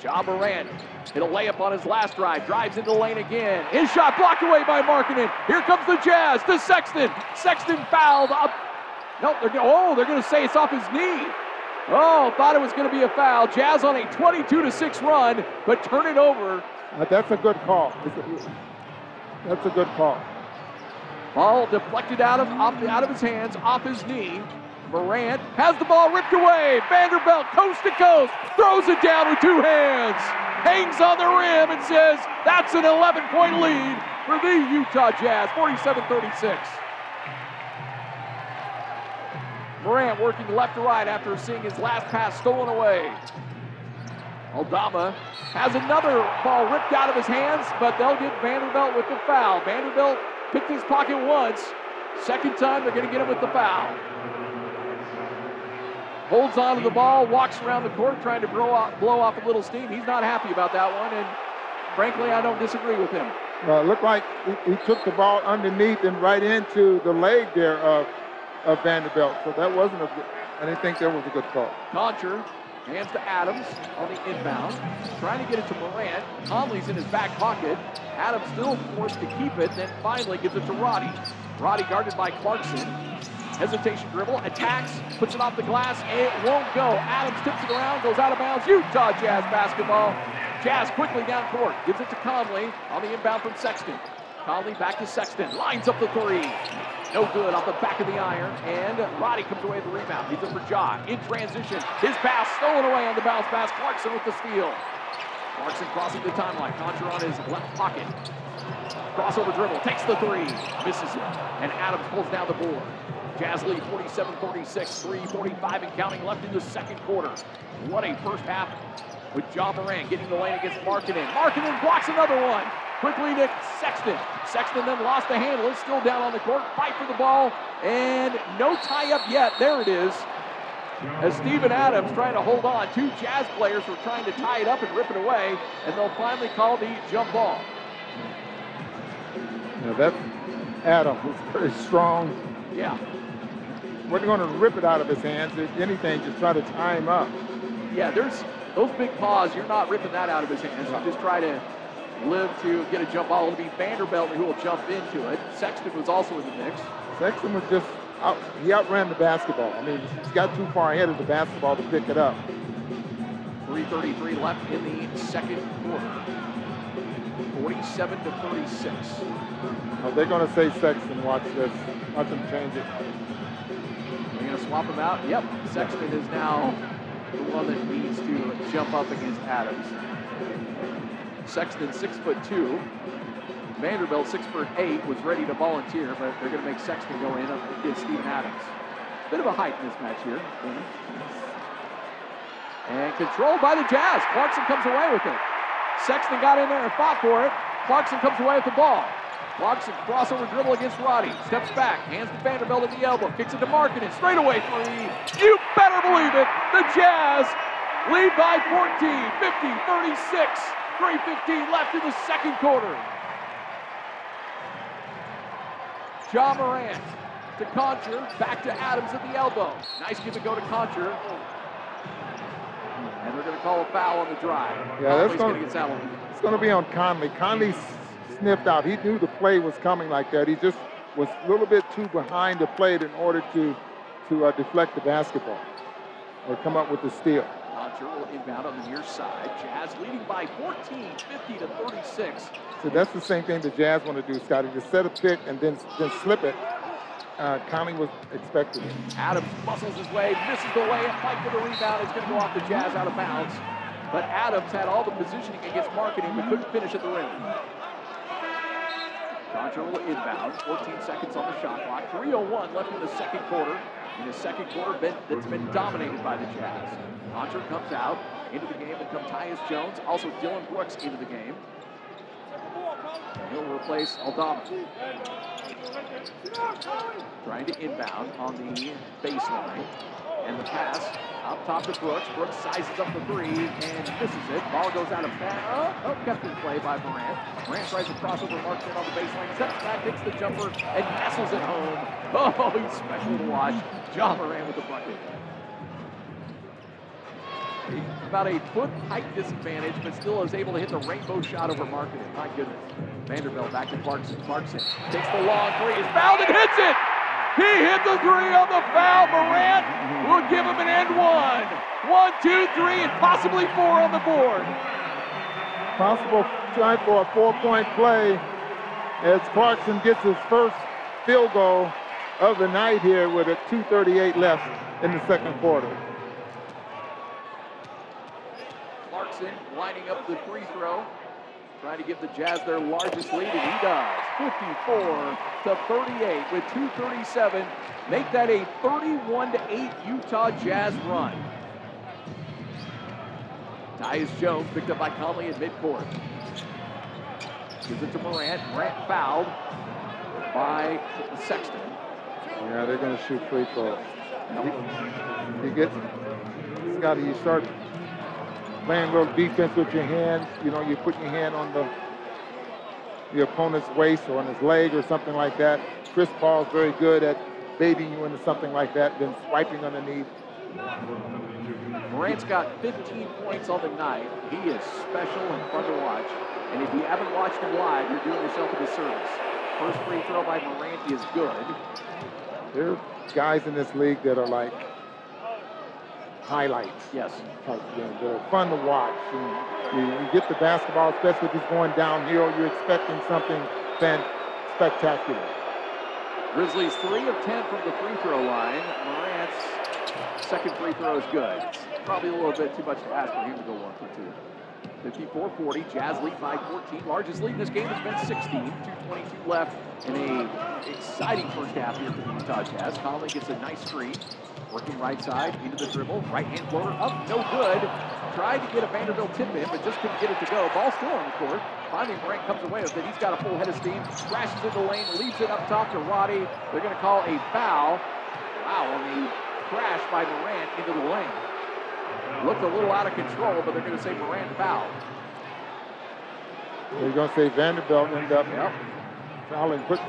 Ja Morant hit a layup on his last drive, drives into the lane again. His shot blocked away by Markkanen. Here comes the Jazz to Sexton. Sexton fouled up. Nope, they're oh, they're going to say it's off his knee. Oh, thought it was going to be a foul. Jazz on a 22 to 6 run, but turn it over. Uh, that's a good call. That's a good call. Ball deflected out of off, out of his hands, off his knee. Morant has the ball ripped away. Vanderbilt, coast to coast, throws it down with two hands, hangs on the rim, and says that's an 11 point lead for the Utah Jazz, 47 36. Morant working left to right after seeing his last pass stolen away. Aldama has another ball ripped out of his hands, but they'll get Vanderbilt with the foul. Vanderbilt picked his pocket once. Second time, they're going to get him with the foul. Holds on to the ball, walks around the court trying to blow off, blow off a little steam. He's not happy about that one, and frankly, I don't disagree with him. Uh, looked like he, he, took the ball underneath and right into the leg there of, of Vanderbilt. So that wasn't a good, I didn't think that was a good call. Konchar hands to Adams on the inbound, trying to get it to Morant. Conley's in his back pocket. Adams still forced to keep it, then finally gives it to Roddy. Roddy guarded by Clarkson. Hesitation dribble, attacks, puts it off the glass, it won't go. Adams tips it around, goes out of bounds. Utah Jazz basketball. Jazz quickly down court, gives it to Conley on the inbound from Sexton. Conley back to Sexton, lines up the three. No good off the back of the iron, and Roddy comes away with the rebound. He's in for Ja. In transition, his pass stolen away on the bounce pass. Clarkson with the steal. Clarkson crossing the timeline. Konchar on his left pocket. Crossover dribble, takes the three, misses it, and Adams pulls down the board. Jazz lead 47-46, 3.45 and counting left in the second quarter. What a first half with Ja Morant getting the lane against Markkanen. Markkanen blocks another one. Quickly to Sexton. Sexton then lost the handle. Is still down on the court. Fight for the ball. And no tie up yet. There it is. As Steven Adams trying to hold on. Two Jazz players were trying to tie it up and rip it away. And they'll finally call the jump ball. Now that Adams was very strong. Yeah. We're going to rip it out of his hands. If anything, just try to tie him up. Yeah, there's those big paws. You're not ripping that out of his hands. You just try to live to get a jump ball. It'll be Vanderbilt who will jump into it. Sexton was also in the mix. Sexton was just out, he outran the basketball. I mean, he's got too far ahead of the basketball to pick it up. 3.33 left in the second quarter. 47 to 36. Oh, they're going to say Sexton. Watch this. Watch him change it. They're going to swap him out. Yep. Sexton is now the one that needs to jump up against Adams. Sexton, six foot two. Vanderbilt, six foot eight, was ready to volunteer, but they're going to make Sexton go in against Steven Adams. Bit of a height mismatch here. And controlled by the Jazz. Clarkson comes away with it. Sexton got in there and fought for it. Clarkson comes away with the ball. Clarkson crossover dribble against Roddy. Steps back, hands to Vanderbilt at the elbow, kicks it to Markkanen, straight away three. You better believe it. The Jazz lead by 14, 50, 36. 3.15 left in the second quarter. Ja Morant to Konchar, back to Adams at the elbow. Nice give and go to Konchar. And they're going to call a foul on the drive. Yeah, that's going to gonna- get Salomon. It's going to be on Conley. Conley sniffed out. He knew the play was coming like that. He just was a little bit too behind the plate in order to to uh, deflect the basketball or come up with the steal. Konchar will inbound on the near side. Jazz leading by 14, 50 to 36. So that's the same thing the Jazz want to do, Scotty. Just set a pick and then then slip it. Uh, Conley was expected it. Adams muscles his way, misses the layup, fight for the rebound. It's going to go off the Jazz out of bounds. But Adams had all the positioning against Markkanen, but couldn't finish at the rim. Konchar will inbound, 14 seconds on the shot clock. 3.01 left in the second quarter. In the second quarter that's been dominated by the Jazz. Konchar comes out into the game, and come Tyus Jones, also Dillon Brooks into the game. And he'll replace Aldama. Trying to inbound on the baseline. And the pass up top to Brooks. Brooks sizes up the three and misses it. Ball goes out of bounds. Oh, oh kept in play by Morant. Morant tries to cross over Markkanen on the baseline. Steps back, takes the jumper, and nestles it home. Oh, he's special to watch. Ja Morant with the bucket. About a foot height disadvantage, but still is able to hit the rainbow shot over Markkanen. My goodness. Vanderbilt back to Clarkson. Clarkson takes the long three, is fouled and hits it! He hit the three on the foul. Morant will give him an end one. One, two, three, and possibly four on the board. Possible try for a four-point play as Clarkson gets his first field goal of the night here with a 2.38 left in the second quarter. Clarkson lining up the free throw, trying to give the Jazz their largest lead, and he does. 54 to 38 with 2:37, make that a 31 to 8 Utah Jazz run. Tyus Jones picked up by Conley at midcourt. Gives it to Morant. Morant fouled by Sexton. Yeah, they're going to shoot free throws. You, you get, Scotty, you start playing a little defense with your hands. You know, you put your hand on the the opponent's waist or on his leg or something like that. Chris Paul's very good at baiting you into something like that, then swiping underneath. Morant's got 15 points on the night. He is special and fun to watch. And if you haven't watched him live, you're doing yourself a disservice. First free throw by Morant is good. There are guys in this league that are like highlights. Yes. Games. They're fun to watch. You, you get the basketball, especially if it's going downhill, you're expecting something fan- spectacular. Grizzlies 3 of 10 from the free throw line. Morant's second free throw is good. Probably a little bit too much to ask for him to go one for two. 54-40, Jazz lead by 14. Largest lead in this game has been 16. 2.22 left in a exciting first half here for the Utah Jazz. Conley gets a nice screen. Working right side into the dribble. Right hand floater up, no good. Tried to get a Vanderbilt tip in, but just couldn't get it to go. Ball still on the court. Finally, Morant comes away with it. He's got a full head of steam. Crashes into the lane, leaves it up top to Roddy. They're going to call a foul. Wow, on the crash by Morant into the lane. Looked a little out of control, but they're going to say Morant fouled. They're going to say Vanderbilt ended up Yep. fouling quick.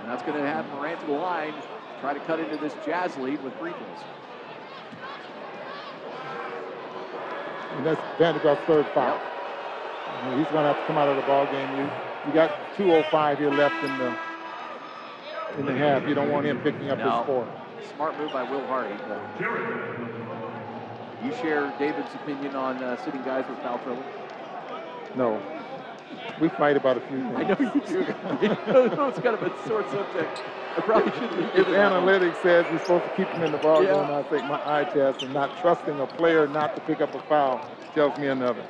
And that's going to have Morant to the line, try to cut into this Jazz lead with free throws. And that's Vanderbilt's third foul. And he's going to have to come out of the ball game. You, you got 2.05 here left in the in the half. You don't want him picking up No. his four. Smart move by Will Hardy. You share David's opinion on uh, sitting guys with foul trouble? No. We fight about a few things. I know you do. it's kind of a sore subject. I probably shouldn't be If giving that analytics says we're supposed to keep him in the ball game, I think my eye test and not trusting a player not to pick up a foul tells me another.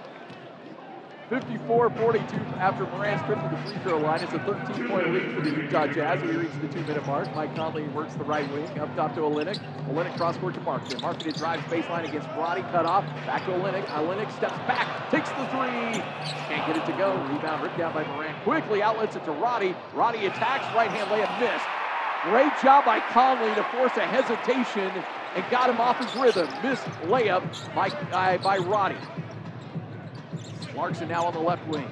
54-42 after Morant's trip to the free throw line. It's a 13-point lead for the Utah Jazz. We reach the two-minute mark. Mike Conley works the right wing up top to Olynyk. Olynyk cross-court to Markkanen. Markkanen drives baseline against Roddy, cut off. Back to Olynyk. Olynyk steps back, takes the three. Can't get it to go. Rebound ripped down by Morant. Quickly outlets it to Roddy. Roddy attacks. Right-hand layup missed. Great job by Conley to force a hesitation and got him off his rhythm. Missed layup by, uh, by Roddy. Clarkson now on the left wing.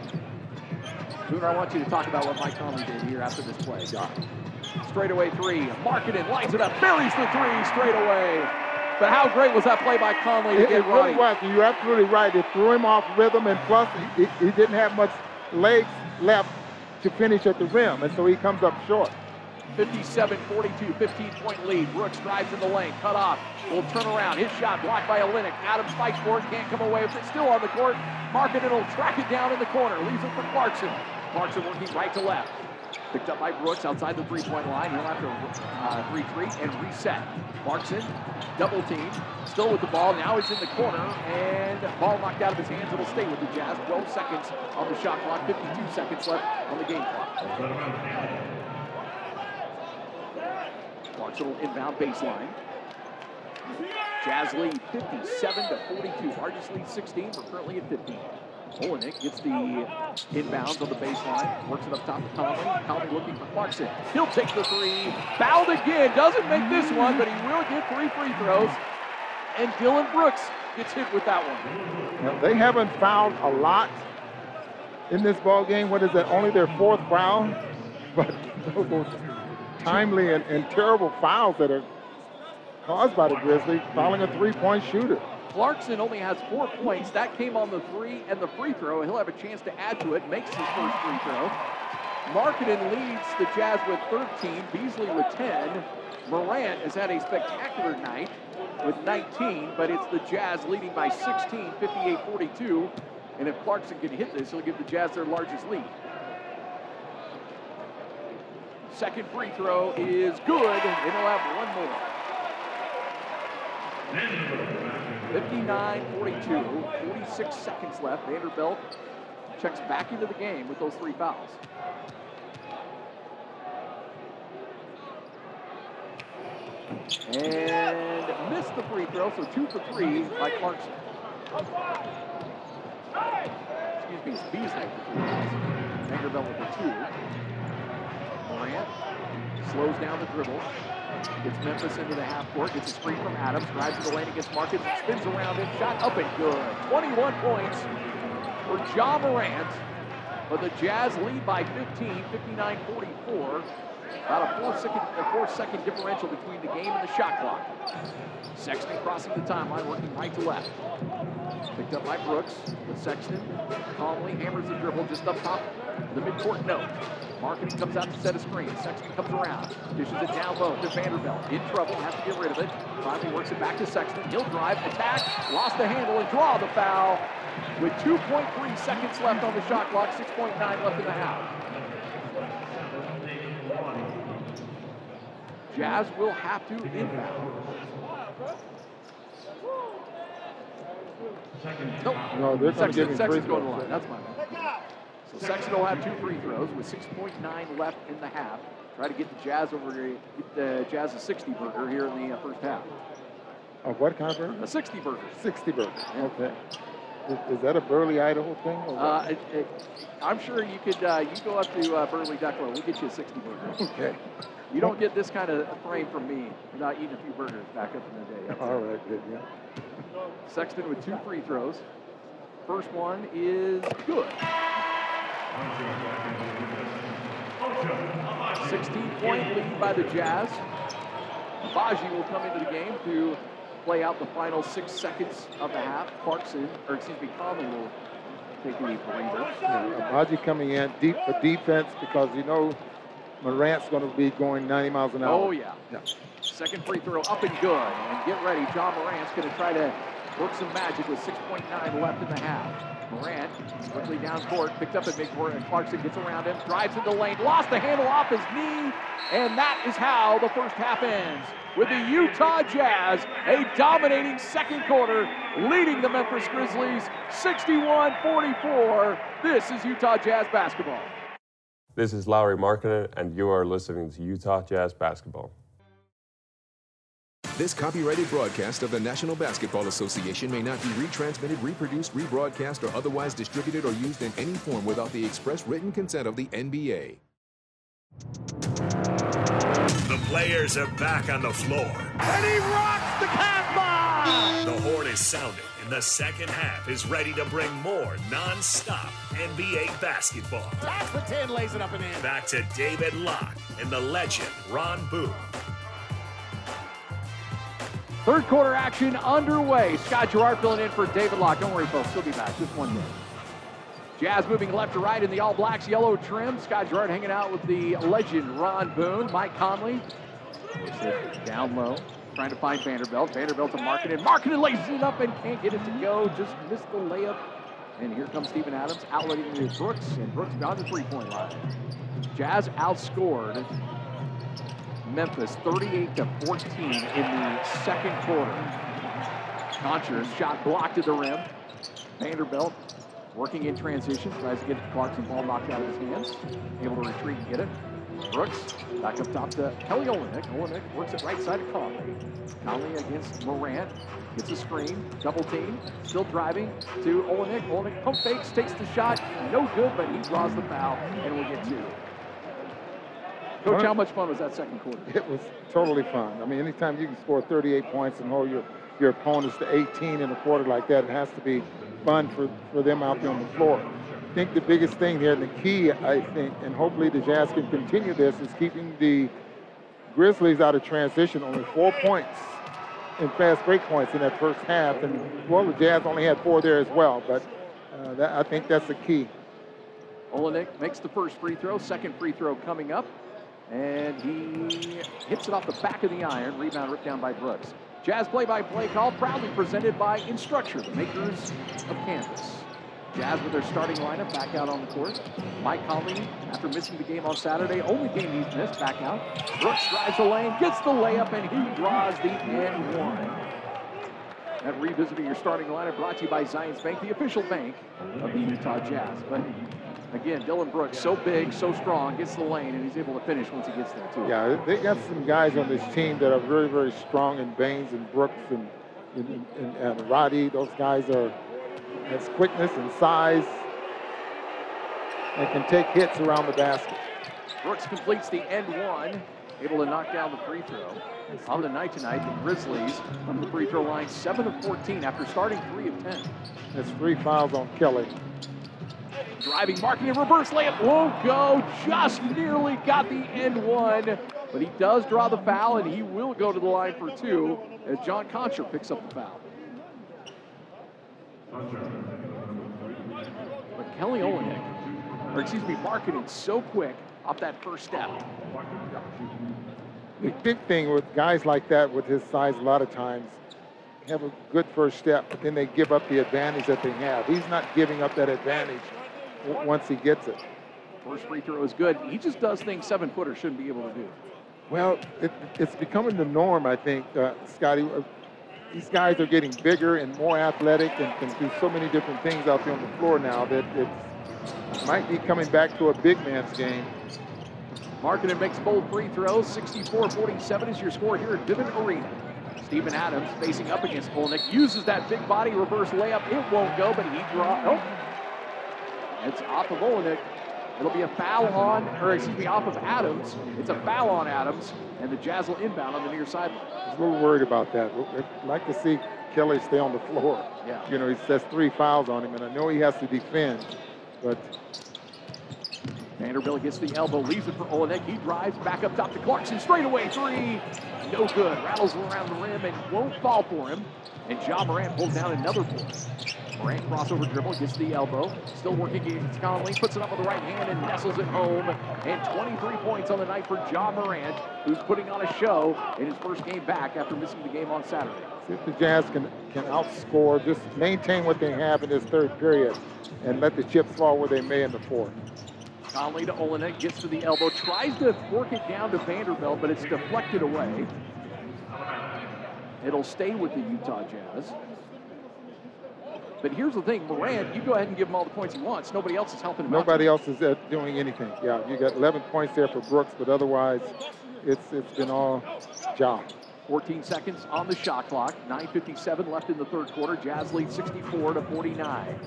Booner, I want you to talk about what Mike Conley did here after this play. Straightaway three. Markkanen lines it up, buries the three straight away. But how great was that play by Conley to it, get it really was. You're absolutely right. It threw him off rhythm, and plus he, he didn't have much legs left to finish at the rim, and so he comes up short. 57-42, 15-point lead. Brooks drives in the lane, cut off, will turn around. His shot blocked by Olynyk. Adams fights for it, can't come away with it. Still on the court. Markkanen will track it down in the corner, leaves it for Clarkson. Clarkson working right to left. Picked up by Brooks outside the three-point line. He'll have to uh, retreat and reset. Clarkson, double team, still with the ball. Now he's in the corner, and ball knocked out of his hands. It'll stay with the Jazz. 12 seconds on the shot clock, 52 seconds left on the game clock. Clarkson inbound baseline. Jazz lead 57 to 42. Largest lead 16. We're currently at 15. Olynyk gets the inbounds on the baseline, works it up top to Conley. Conley looking for Clarkson. He'll take the three. Fouled again. Doesn't make this one, but he will get three free throws. And Dillon Brooks gets hit with that one. Now, they haven't fouled a lot in this ball game. What is that? Only their fourth foul, but timely and, and terrible fouls that are caused by the Grizzlies, fouling a three-point shooter. Clarkson only has four points. That came on the three and the free throw. He'll have a chance to add to it. Makes his first free throw. Markkanen leads the Jazz with 13. Beasley with 10. Morant has had a spectacular night with 19, but it's the Jazz leading by 16, 58-42. And if Clarkson can hit this, he'll give the Jazz their largest lead. Second free throw is good, and he'll have one more. 59-42, 46 seconds left. Vanderbilt checks back into the game with those three fouls. And missed the free throw, so two for three by Clarkson. Excuse me, Beasley. Vanderbilt with the two. Slows down the dribble. Gets Memphis into the half court. Gets a screen from Adams. Drives to the lane against Marcus. Spins around it. Shot up and good. 21 points for Ja Morant. But the Jazz lead by 15, 59-44. About a four second, a four second differential between the game and the shot clock. Sexton crossing the timeline, working right to left. Picked up by Brooks with Sexton. Calmly hammers the dribble just up top. The midcourt note. Markkanen comes out to set a screen. Sexton comes around. Dishes it down low to Vanderbilt. In trouble, has to get rid of it. Finally works it back to Sexton. He'll drive, attack, lost the handle, and draw the foul. With 2.3 seconds left on the shot clock, 6.9 left in the half. Jazz will have to inbound. Nope. No, they're going to Sexton, Sexton's going to the line. That's my bad. So Sexton will have two free throws with 6.9 left in the half. Try to get the Jazz over to get the Jazz a 60 burger here in the uh, first half. Of what kind of burger? A 60 burger. 60 burger. Okay. Is, is that a Burley, Idaho thing? Uh, it, it, I'm sure you could. Uh, you go up to uh, Burley Ducklow. We'll get you a 60 burger. Okay. You don't get this kind of frame from me without eating a few burgers back up in the day. All right, good, yeah. Sexton with two free throws. First one is good. 16 point lead by the Jazz. Baji will come into the game to play out the final six seconds of the half. Clarkson, or excuse me, Conley will take a breather. Yeah, Agbaji coming in deep for defense because you know Morant's going to be going 90 miles an hour. Oh, yeah. Yeah. Second free throw up and good. And get ready, Ja Morant's going to try to work some magic with 6.9 left in the half. Morant quickly down court, picked up at and Clarkson gets around him, drives into the lane, lost the handle off his knee, and that is how the first half ends. With the Utah Jazz, a dominating second quarter, leading the Memphis Grizzlies 61-44. This is Utah Jazz basketball. This is Lauri Markkanen, and you are listening to Utah Jazz Basketball. This copyrighted broadcast of the National Basketball Association may not be retransmitted, reproduced, rebroadcast, or otherwise distributed or used in any form without the express written consent of the NBA. The players are back on the floor. And he rocks the cat bomb! The horn is sounding, and the second half is ready to bring more non-stop NBA basketball. That's the 10, lays it up and in. Back to David Locke and the legend, Ron Boone. Third quarter action underway. Scott Garrard filling in for David Locke. Don't worry, folks. He'll be back just one minute. Jazz moving left to right in the All Blacks yellow trim. Scott Garrard hanging out with the legend Ron Boone. Mike Conley down low, trying to find Vanderbilt. Vanderbilt to Markkanen. Markkanen lays it up and can't get it to go. Just missed the layup. And here comes Steven Adams outletting to Brooks, and Brooks down the three-point line. Jazz outscored Memphis 38 to 14 in the second quarter. Konchar's shot blocked at the rim. Vanderbilt working in transition, tries to get Clarkson, ball knocked out of his hands. Able to retreat and get it. Brooks back up top to Kelly Olynyk. Olynyk works it right side of Conley. Conley against Morant. Gets a screen, double team, still driving to Olynyk. Olynyk pump fakes, takes the shot, no good, but he draws the foul, and we'll get two. Coach, how much fun was that second quarter? It was totally fun. I mean, anytime you can score 38 points and hold your, your opponents to 18 in a quarter like that, it has to be fun for, for them out there on the floor. I think the biggest thing here, the key, I think, and hopefully the Jazz can continue this, is keeping the Grizzlies out of transition. Only four points in fast break points in that first half. And, well, the Jazz only had four there as well, but uh, that, I think that's the key. Olynyk makes the first free throw, second free throw coming up. And he hits it off the back of the iron. Rebound ripped down by Brooks. Jazz play-by-play call proudly presented by Instructure, the makers of Canvas. Jazz with their starting lineup back out on the court. Mike Conley, after missing the game on Saturday, only game he's missed, back out. Brooks drives the lane, gets the layup, and he draws the end one. That revisiting your starting lineup brought to you by Zions Bank, the official bank of the Utah Jazz. But again, Dillon Brooks, so big, so strong, gets the lane, and he's able to finish once he gets there, too. Yeah, they got some guys on this team that are very, very strong in Baines and Brooks and, and, and, and Roddy. Those guys are has quickness and size and can take hits around the basket. Brooks completes the end one, able to knock down the free throw. On the night tonight, the Grizzlies from the free throw line, 7 of 14 after starting 3 of 10. That's three fouls on Kelly. Driving, Markkanen a reverse layup, won't go, just nearly got the end one. But he does draw the foul, and he will go to the line for two as John Konchar picks up the foul. But Kelly Olynyk, or excuse me, Markkanen so quick off that first step. The big thing with guys like that with his size, a lot of times, have a good first step, but then they give up the advantage that they have. He's not giving up that advantage once he gets it. First free throw is good. He just does things seven footers shouldn't be able to do. Well, it, it's becoming the norm, I think, uh, Scotty. These guys are getting bigger and more athletic and can do so many different things out there on the floor now that it might be coming back to a big man's game. Markkanen makes both free throws. 64-47 is your score here at Vivint Arena. Steven Adams facing up against Olynyk. Uses that big body reverse layup. It won't go, but he draws. Oh. It's off of Olynyk. It'll be a foul on, or excuse me, off of Adams. It's a foul on Adams, and the Jazz will inbound on the near sideline. I was a little worried about that. I'd like to see Kelly stay on the floor. Yeah. You know, he says three fouls on him, and I know he has to defend, but Vanderbilt gets the elbow, leaves it for Olynyk. He drives back up top to Clarkson. Straight away three. No good. Rattles around the rim and won't fall for him. And Ja Morant pulls down another point. Morant crossover dribble, gets the elbow. Still working against Conley. Puts it up with the right hand and nestles it home. And 23 points on the night for Ja Morant, who's putting on a show in his first game back after missing the game on Saturday. See if the Jazz can, can outscore, just maintain what they have in this third period and let the chips fall where they may in the fourth. Conley to Olynyk, gets to the elbow, tries to work it down to Vanderbilt, but it's deflected away. It'll stay with the Utah Jazz. But here's the thing, Morant, you go ahead and give him all the points he wants. Nobody else is helping him out. Nobody out. else is uh, doing anything. Yeah, you got 11 points there for Brooks, but otherwise, it's it's been all Ja. 14 seconds on the shot clock. 9.57 left in the third quarter. Jazz lead 64 to 49.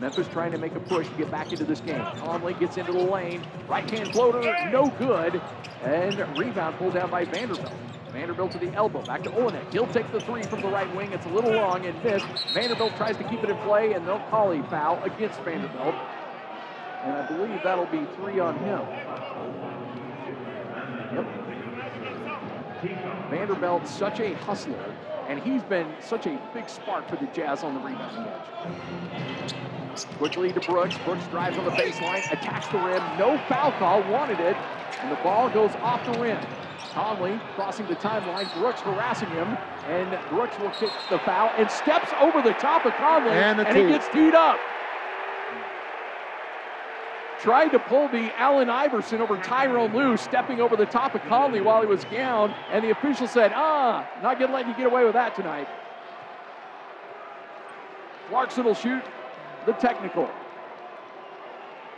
Memphis trying to make a push to get back into this game. Conley gets into the lane. Right hand floater, no good. And rebound pulled down by Vanderbilt. Vanderbilt to the elbow. Back to Olynyk. He'll take the three from the right wing. It's a little long and missed. Vanderbilt tries to keep it in play, and they'll call a foul against Vanderbilt. And I believe that'll be three on him. Yep. Vanderbilt, such a hustler, and he's been such a big spark for the Jazz on the rebounding edge. Quickly to Brooks. Brooks drives on the baseline, attacks the rim. No foul call, wanted it, and the ball goes off the rim. Conley crossing the timeline. Brooks harassing him, and Brooks will kick the foul and steps over the top of Conley, And and he gets teed up. Tried to pull the Allen Iverson over Tyronn Lue, stepping over the top of Conley while he was down, and the official said, ah, not gonna let you get away with that tonight. Clarkson will shoot the technical.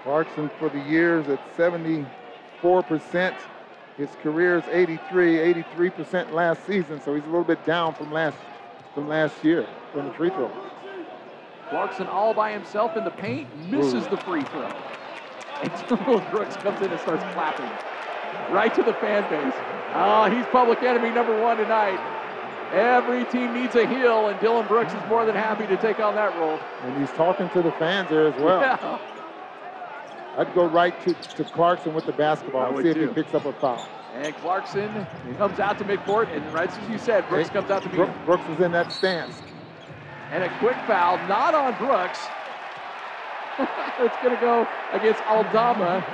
Clarkson for the years at 74%. His career is 83, 83% last season, so he's a little bit down from last from last year from the free throw. Clarkson all by himself in the paint, misses Ooh. the free throw. And Terrell Brooks comes in and starts clapping. Right to the fan base. Oh, he's public enemy number one tonight. Every team needs a heel, and Dillon Brooks is more than happy to take on that role. And he's talking to the fans there as well. Yeah. I'd go right to, to Clarkson with the basketball and see if he picks up a foul. And Clarkson comes out to midcourt, and right as you said, Brooks comes out to him. Brooks is in that stance. And a quick foul, not on Brooks. it's going to go against Aldama.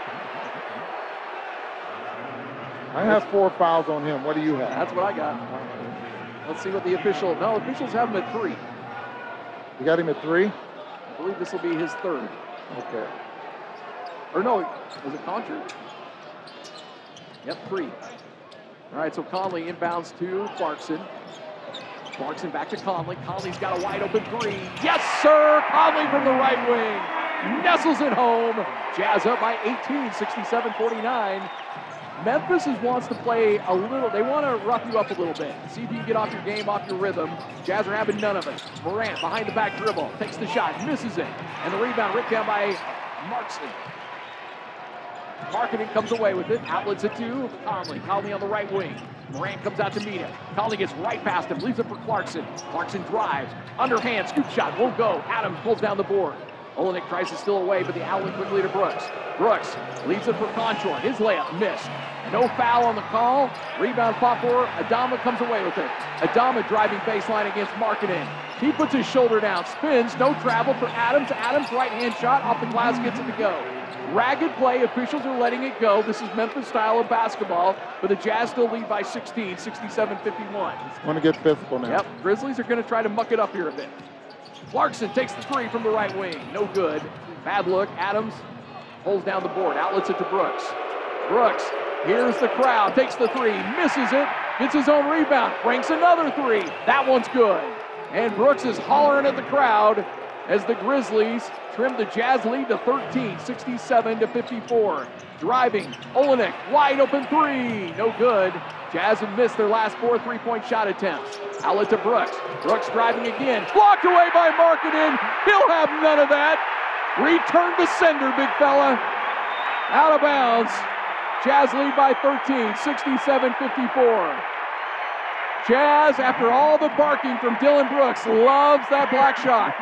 I have four fouls on him. What do you have? That's what I got. Let's see what the official. No, officials have him at three. You got him at three? I believe this will be his third. Okay. Or no, was it Konchar? Yep, three. All right, so Conley inbounds to Clarkson. Clarkson back to Conley. Conley's got a wide open three. Yes, sir! Conley from the right wing. Nestles it home. Jazz up by 18, 67 49. Memphis is, wants to play a little, they want to rough you up a little bit. See if you can get off your game, off your rhythm. Jazz are having none of it. Morant behind the back dribble, takes the shot, misses it. And the rebound ripped down by Markkanen. Markkanen comes away with it. Outlets it to Conley. Conley on the right wing. Morant comes out to meet him. Conley gets right past him. Leaves it for Clarkson. Clarkson drives. Underhand scoop shot. Won't go. Adams pulls down the board. Olynyk tries to steal away, but the outlet quickly to Brooks. Brooks leaves it for Konchar. His layup missed. No foul on the call. Rebound pop for Adama comes away with it. Adama driving baseline against Markkanen. He puts his shoulder down, spins, no travel for Adams. Adams right hand shot off the glass gets it to go. Ragged play, officials are letting it go. This is Memphis style of basketball, but the Jazz still lead by 16, 67 51. Want to get physical now. Yep, Grizzlies are going to try to muck it up here a bit. Clarkson takes the three from the right wing. No good. Bad look. Adams pulls down the board. Outlets it to Brooks. Brooks hears the crowd. Takes the three. Misses it. Gets his own rebound. Ranks another three. That one's good. And Brooks is hollering at the crowd as the Grizzlies trim the Jazz lead to 13, 67 to 54. Driving. Olynyk, wide open three. No good. Jazz have missed their last four three-point shot attempts. Outlet to Brooks. Brooks driving again. Blocked away by Markkanen. He'll have none of that. Return to sender, big fella. Out of bounds. Jazz lead by 13, 67 54. Jazz, after all the barking from Dillon Brooks, loves that black shot.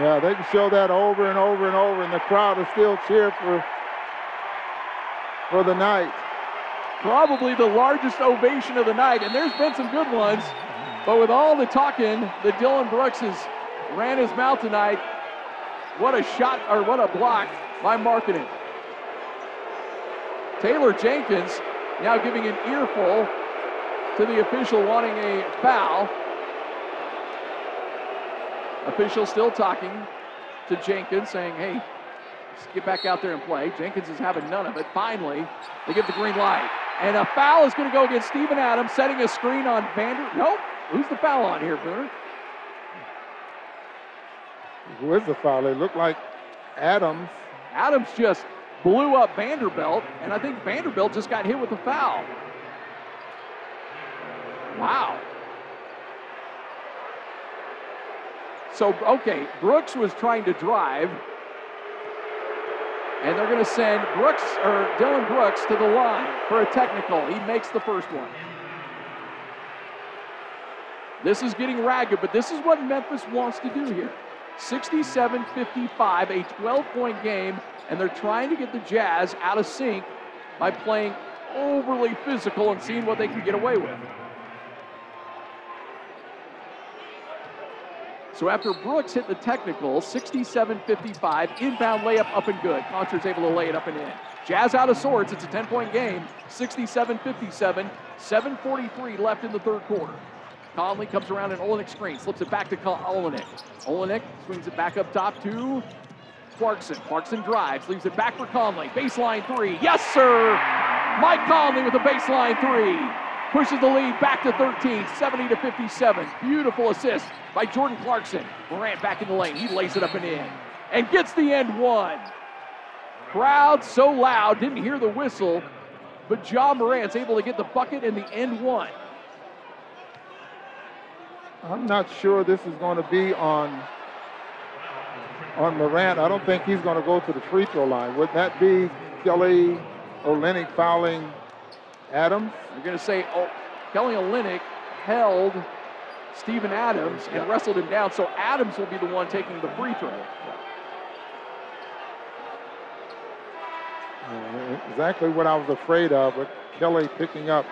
Yeah, they can show that over and over and over, and the crowd will still cheer for for the night. Probably the largest ovation of the night, and there's been some good ones. But with all the talking that Dillon Brooks has ran his mouth tonight, what a shot or what a block by Markkanen. Taylor Jenkins now giving an earful to the official wanting a foul. Official still talking to Jenkins, saying, hey, get back out there and play. Jenkins is having none of it. Finally, they give the green light. And a foul is going to go against Steven Adams, setting a screen on Vander. Nope. Who's the foul on here, Booner? Who is the foul? It looked like Adams. Adams just blew up Vanderbilt, and I think Vanderbilt just got hit with a foul. Wow. So, okay, Brooks was trying to drive. And they're going to send Brooks or Dillon Brooks to the line for a technical. He makes the first one. This is getting ragged, but this is what Memphis wants to do here. 67 55, a 12 point game, and they're trying to get the Jazz out of sync by playing overly physical and seeing what they can get away with. So after Brooks hit the technical, 67-55, inbound layup up and good. Konchar's able to lay it up and in. Jazz out of sorts. It's a 10-point game. 67-57, 7.43 left in the third quarter. Conley comes around an Olynyk screen, slips it back to Olynyk. Olynyk swings it back up top to Clarkson. Clarkson drives, leaves it back for Conley. Baseline three. Yes, sir! Mike Conley with a baseline three. Pushes the lead back to 13, 70 to 57. Beautiful assist by Jordan Clarkson. Morant back in the lane. He lays it up and in. And gets the end one. Crowd so loud, didn't hear the whistle, but Ja Morant's able to get the bucket and the end one. I'm not sure this is going to be on on Morant. I don't think he's going to go to the free throw line. Would that be Kelly Olynyk fouling Adams? You're going to say oh, Kelly Olynyk held Steven Adams and yeah. wrestled him down, so Adams will be the one taking the free throw. Uh, exactly what I was afraid of, but Kelly picking up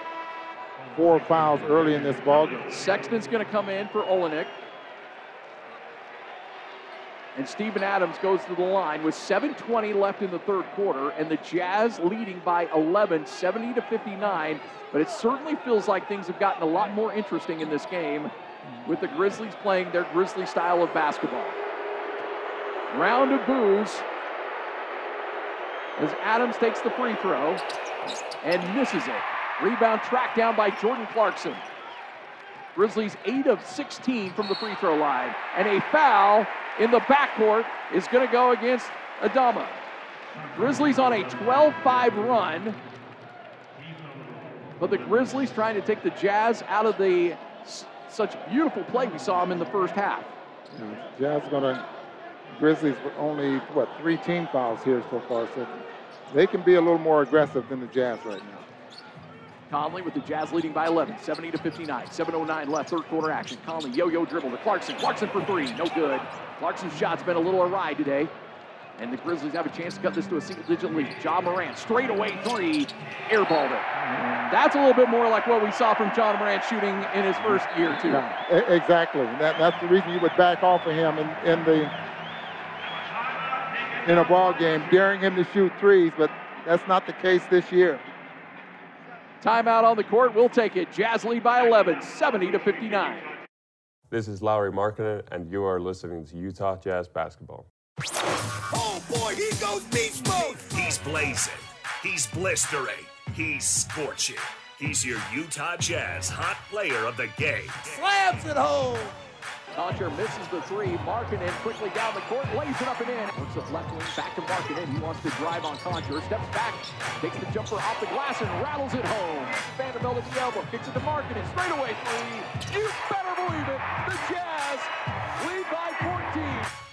four fouls early in this ballgame. Sexton's going to come in for Olynyk. And Steven Adams goes to the line with 7.20 left in the third quarter, and the Jazz leading by 11, 70 to 59. But it certainly feels like things have gotten a lot more interesting in this game with the Grizzlies playing their Grizzly style of basketball. Round of boos as Adams takes the free throw and misses it. Rebound tracked down by Jordan Clarkson. Grizzlies 8 of 16 from the free throw line. And a foul in the backcourt is going to go against Aldama. Grizzlies on a 12 5 run. But the Grizzlies trying to take the Jazz out of the such beautiful play we saw them in the first half. Yeah, Jazz going to Grizzlies with only what three team fouls here so far, so they can be a little more aggressive than the Jazz right now. Conley with the Jazz leading by 11, 70 to 59. 7:09 left, third quarter action. Conley yo-yo dribble to Clarkson. Clarkson for three, no good. Clarkson's shot's been a little awry today. And the Grizzlies have a chance to cut this to a single-digit lead. Ja Morant, straight away three, airballed it. That's a little bit more like what we saw from Ja Morant shooting in his first year, too. Yeah, exactly. That, that's the reason you would back off of him in, in the in a ball game, daring him to shoot threes, but that's not the case this year. Timeout on the court. We'll take it. Jazz lead by 11, 70 to 59. This is Lauri Markkanen, and you are listening to Utah Jazz Basketball. Oh boy, he goes beast mode. He's blazing. He's blistering. He's scorching. He's your Utah Jazz hot player of the game. Slams it home. Konchar misses the three. Markkanen quickly down the court, lays it up and in. Looks at left wing, back to Markkanen. He wants to drive on Konchar. Steps back, takes the jumper off the glass and rattles it home. Vanderbilt at the elbow, kicks it to Markkanen. Straight away three. You better believe it. The Jazz lead by 14.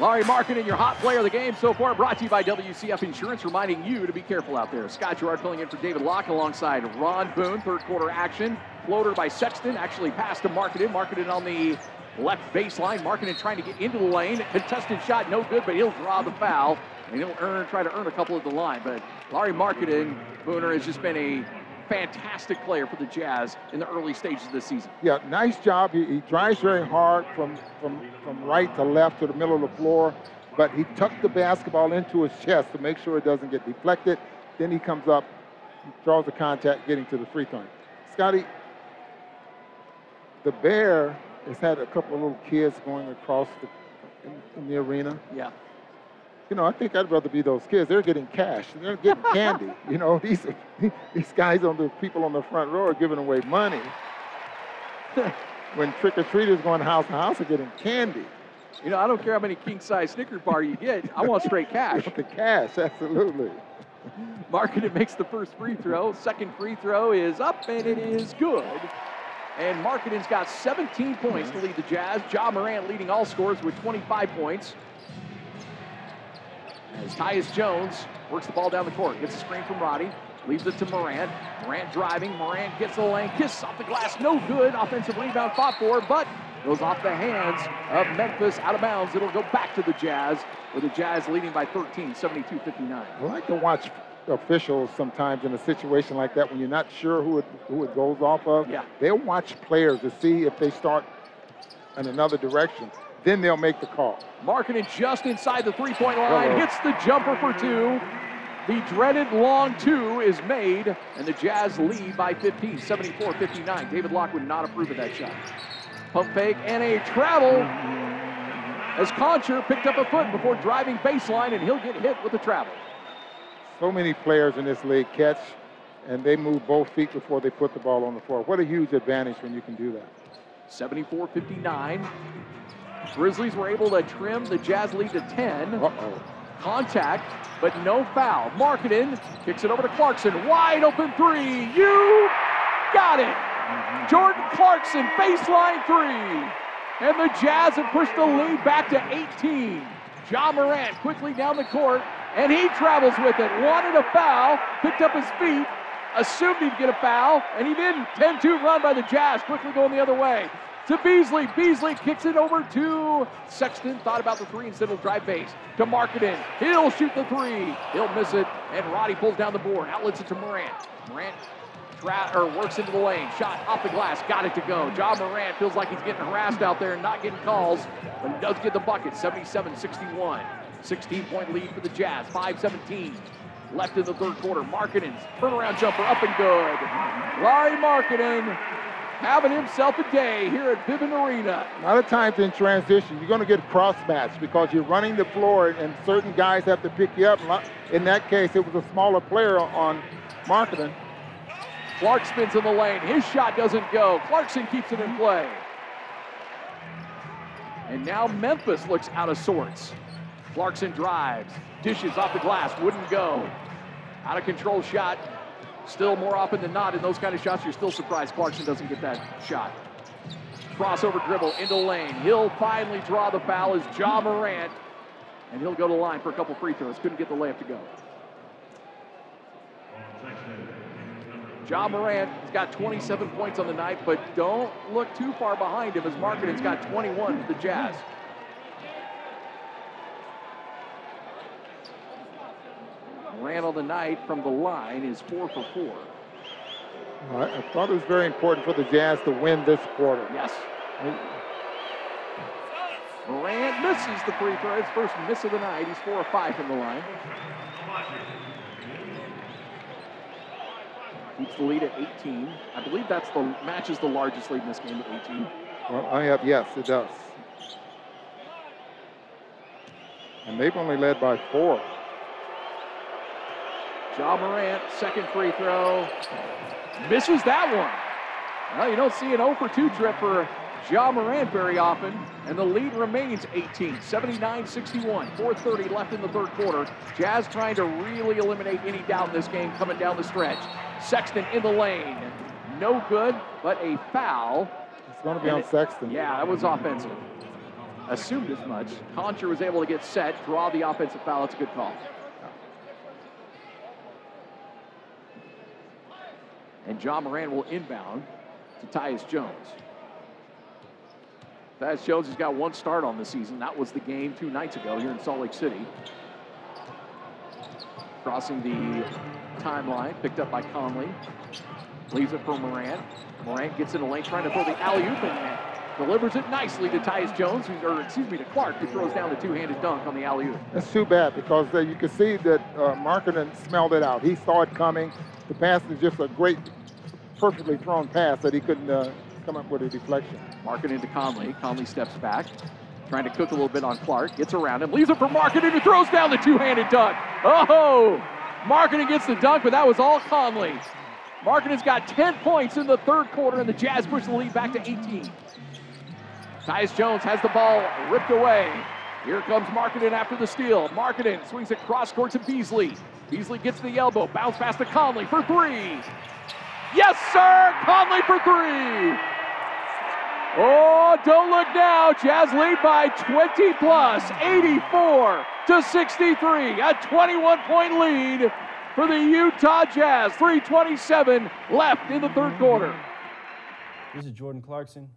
Lauri Markkanen, your hot player of the game so far, brought to you by WCF Insurance, reminding you to be careful out there. Scott Garrard filling in for David Locke alongside Ron Boone, third quarter action. Floater by Sexton, actually passed to Markkanen. Markkanen on the left baseline. Markkanen trying to get into the lane. Contested shot, no good, but he'll draw the foul. And he'll earn, try to earn a couple at the line. But Lauri Markkanen, Booner, has just been a fantastic player for the Jazz in the early stages of the season. Yeah, nice job. He, he drives very hard from, from, from right to left to the middle of the floor, but he tucked the basketball into his chest to make sure it doesn't get deflected. Then he comes up, draws the contact, getting to the free throw. Scotty, the Bear has had a couple of little kids going across the, in, in the arena. Yeah you know, I think I'd rather be those kids. They're getting cash. They're getting candy. You know, these these guys on the people on the front row are giving away money. when trick or treaters going house to house are getting candy. You know, I don't care how many king size Snicker bar you get. I want straight cash. the cash, absolutely. Markkanen makes the first free throw. Second free throw is up and it is good. And Markkanen's got 17 points to lead the Jazz. Ja Morant leading all scores with 25 points. As Tyus Jones works the ball down the court, gets a screen from Roddy, leaves it to Morant. Morant driving, Morant gets the lane, kisses off the glass, no good. Offensive rebound fought for, but goes off the hands of Memphis out of bounds. It'll go back to the Jazz, with the Jazz leading by 13, 72-59. I like to watch officials sometimes in a situation like that when you're not sure who it, who it goes off of. Yeah. They'll watch players to see if they start in another direction. Then they'll make the call. Markkanen just inside the three-point line, Hello. hits the jumper for two. The dreaded long two is made, and the Jazz lead by 15, 74-59. David Locke would not approve of that shot. Pump fake and a travel as Konchar picked up a foot before driving baseline, and he'll get hit with the travel. So many players in this league catch and they move both feet before they put the ball on the floor. What a huge advantage when you can do that. 74-59. Grizzlies were able to trim the Jazz lead to 10. Uh-oh. Contact, but no foul. Markkanen kicks it over to Clarkson. Wide open three. You got it. Mm-hmm. Jordan Clarkson, baseline three. And the Jazz have pushed the lead back to 18. Ja Morant quickly down the court, and he travels with it. Wanted a foul, picked up his feet, assumed he'd get a foul, and he didn't. 10-2 run by the Jazz, quickly going the other way. To Beasley. Beasley kicks it over to Sexton. Thought about the three instead will drive base. To Markkanen. He'll shoot the three. He'll miss it. And Roddy pulls down the board. Outlets it to Morant. Morant tra- or works into the lane. Shot off the glass. Got it to go. Ja Morant feels like he's getting harassed out there and not getting calls, but he does get the bucket. 77-61. 16-point lead for the Jazz. 5-17 left in the third quarter. Markkanen's turnaround jumper up and good. Lauri Markkanen having himself a day here at Vivint Arena. A lot of times in transition, you're going to get cross match because you're running the floor and certain guys have to pick you up. In that case, it was a smaller player on Markkanen. Clark spins in the lane. His shot doesn't go. Clarkson keeps it in play. And now Memphis looks out of sorts. Clarkson drives, dishes off the glass, wouldn't go. Out of control shot. Still more often than not in those kind of shots, you're still surprised Clarkson doesn't get that shot. Crossover dribble into lane. He'll finally draw the foul as Ja Morant. And he'll go to the line for a couple free throws. Couldn't get the layup to go. Ja Morant has got 27 points on the night, but don't look too far behind him as Markkanen's got 21 for the Jazz. Morant on the night from the line is four for four. I, I thought it was very important for the Jazz to win this quarter. Yes. Morant misses the free throw. His first miss of the night. He's four or five from the line. Keeps the lead at 18. I believe that's the matches the largest lead in this game at 18. Well, I have, yes, it does. And they've only led by four. Ja Morant, second free throw. Misses that one. Well, you don't see an 0 for 2 trip for Ja Morant very often, and the lead remains 18, 79-61, 4.30 left in the third quarter. Jazz trying to really eliminate any doubt in this game coming down the stretch. Sexton in the lane. No good, but a foul. It's going to be And on it- Sexton. Yeah, that was offensive. Assumed as much. Konchar was able to get set, draw the offensive foul. It's a good call. And Ja Morant will inbound to Tyus Jones. Tyus Jones has got one start on the season. That was the game two nights ago here in Salt Lake City. Crossing the timeline, picked up by Conley. Leaves it for Morant. Morant gets in the lane, trying to throw the alley-oop and delivers it nicely to Tyus Jones, who, or excuse me, to Clarke, who throws down the two-handed dunk on the alley-oop. That's too bad because uh, you can see that uh, Markkanen smelled it out. He saw it coming. The pass is just a great, perfectly thrown pass that he couldn't uh, come up with a deflection. Markin into Conley. Conley steps back, trying to cook a little bit on Clarke. Gets around him, leaves it for Markin, who throws down the two-handed dunk. Oh, Markin gets the dunk, but that was all Conley. Markin has got 10 points in the third quarter, and the Jazz push the lead back to 18. Tyus Jones has the ball ripped away. Here comes Markkanen after the steal. Markkanen swings it cross court to Beasley. Beasley gets the elbow, bounce pass to Conley for three. Yes, sir! Conley for three! Oh, don't look now. Jazz lead by 20 plus, 84 to 63. A 21 point lead for the Utah Jazz. 327 left in the third quarter. This is Jordan Clarkson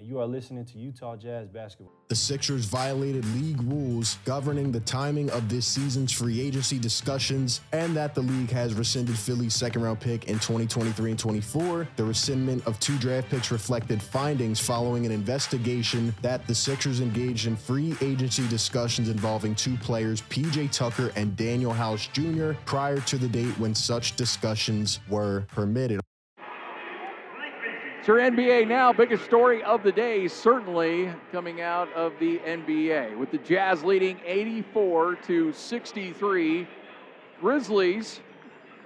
and you are listening to Utah Jazz Basketball. The Sixers violated league rules governing the timing of this season's free agency discussions, and that the league has rescinded Philly's second round pick in 2023 and 24. The rescindment of two draft picks reflected findings following an investigation that the Sixers engaged in free agency discussions involving two players, PJ Tucker and Danuel House Jr., prior to the date when such discussions were permitted. It's your NBA now. Biggest story of the day, certainly coming out of the NBA, with the Jazz leading 84 to 63. Grizzlies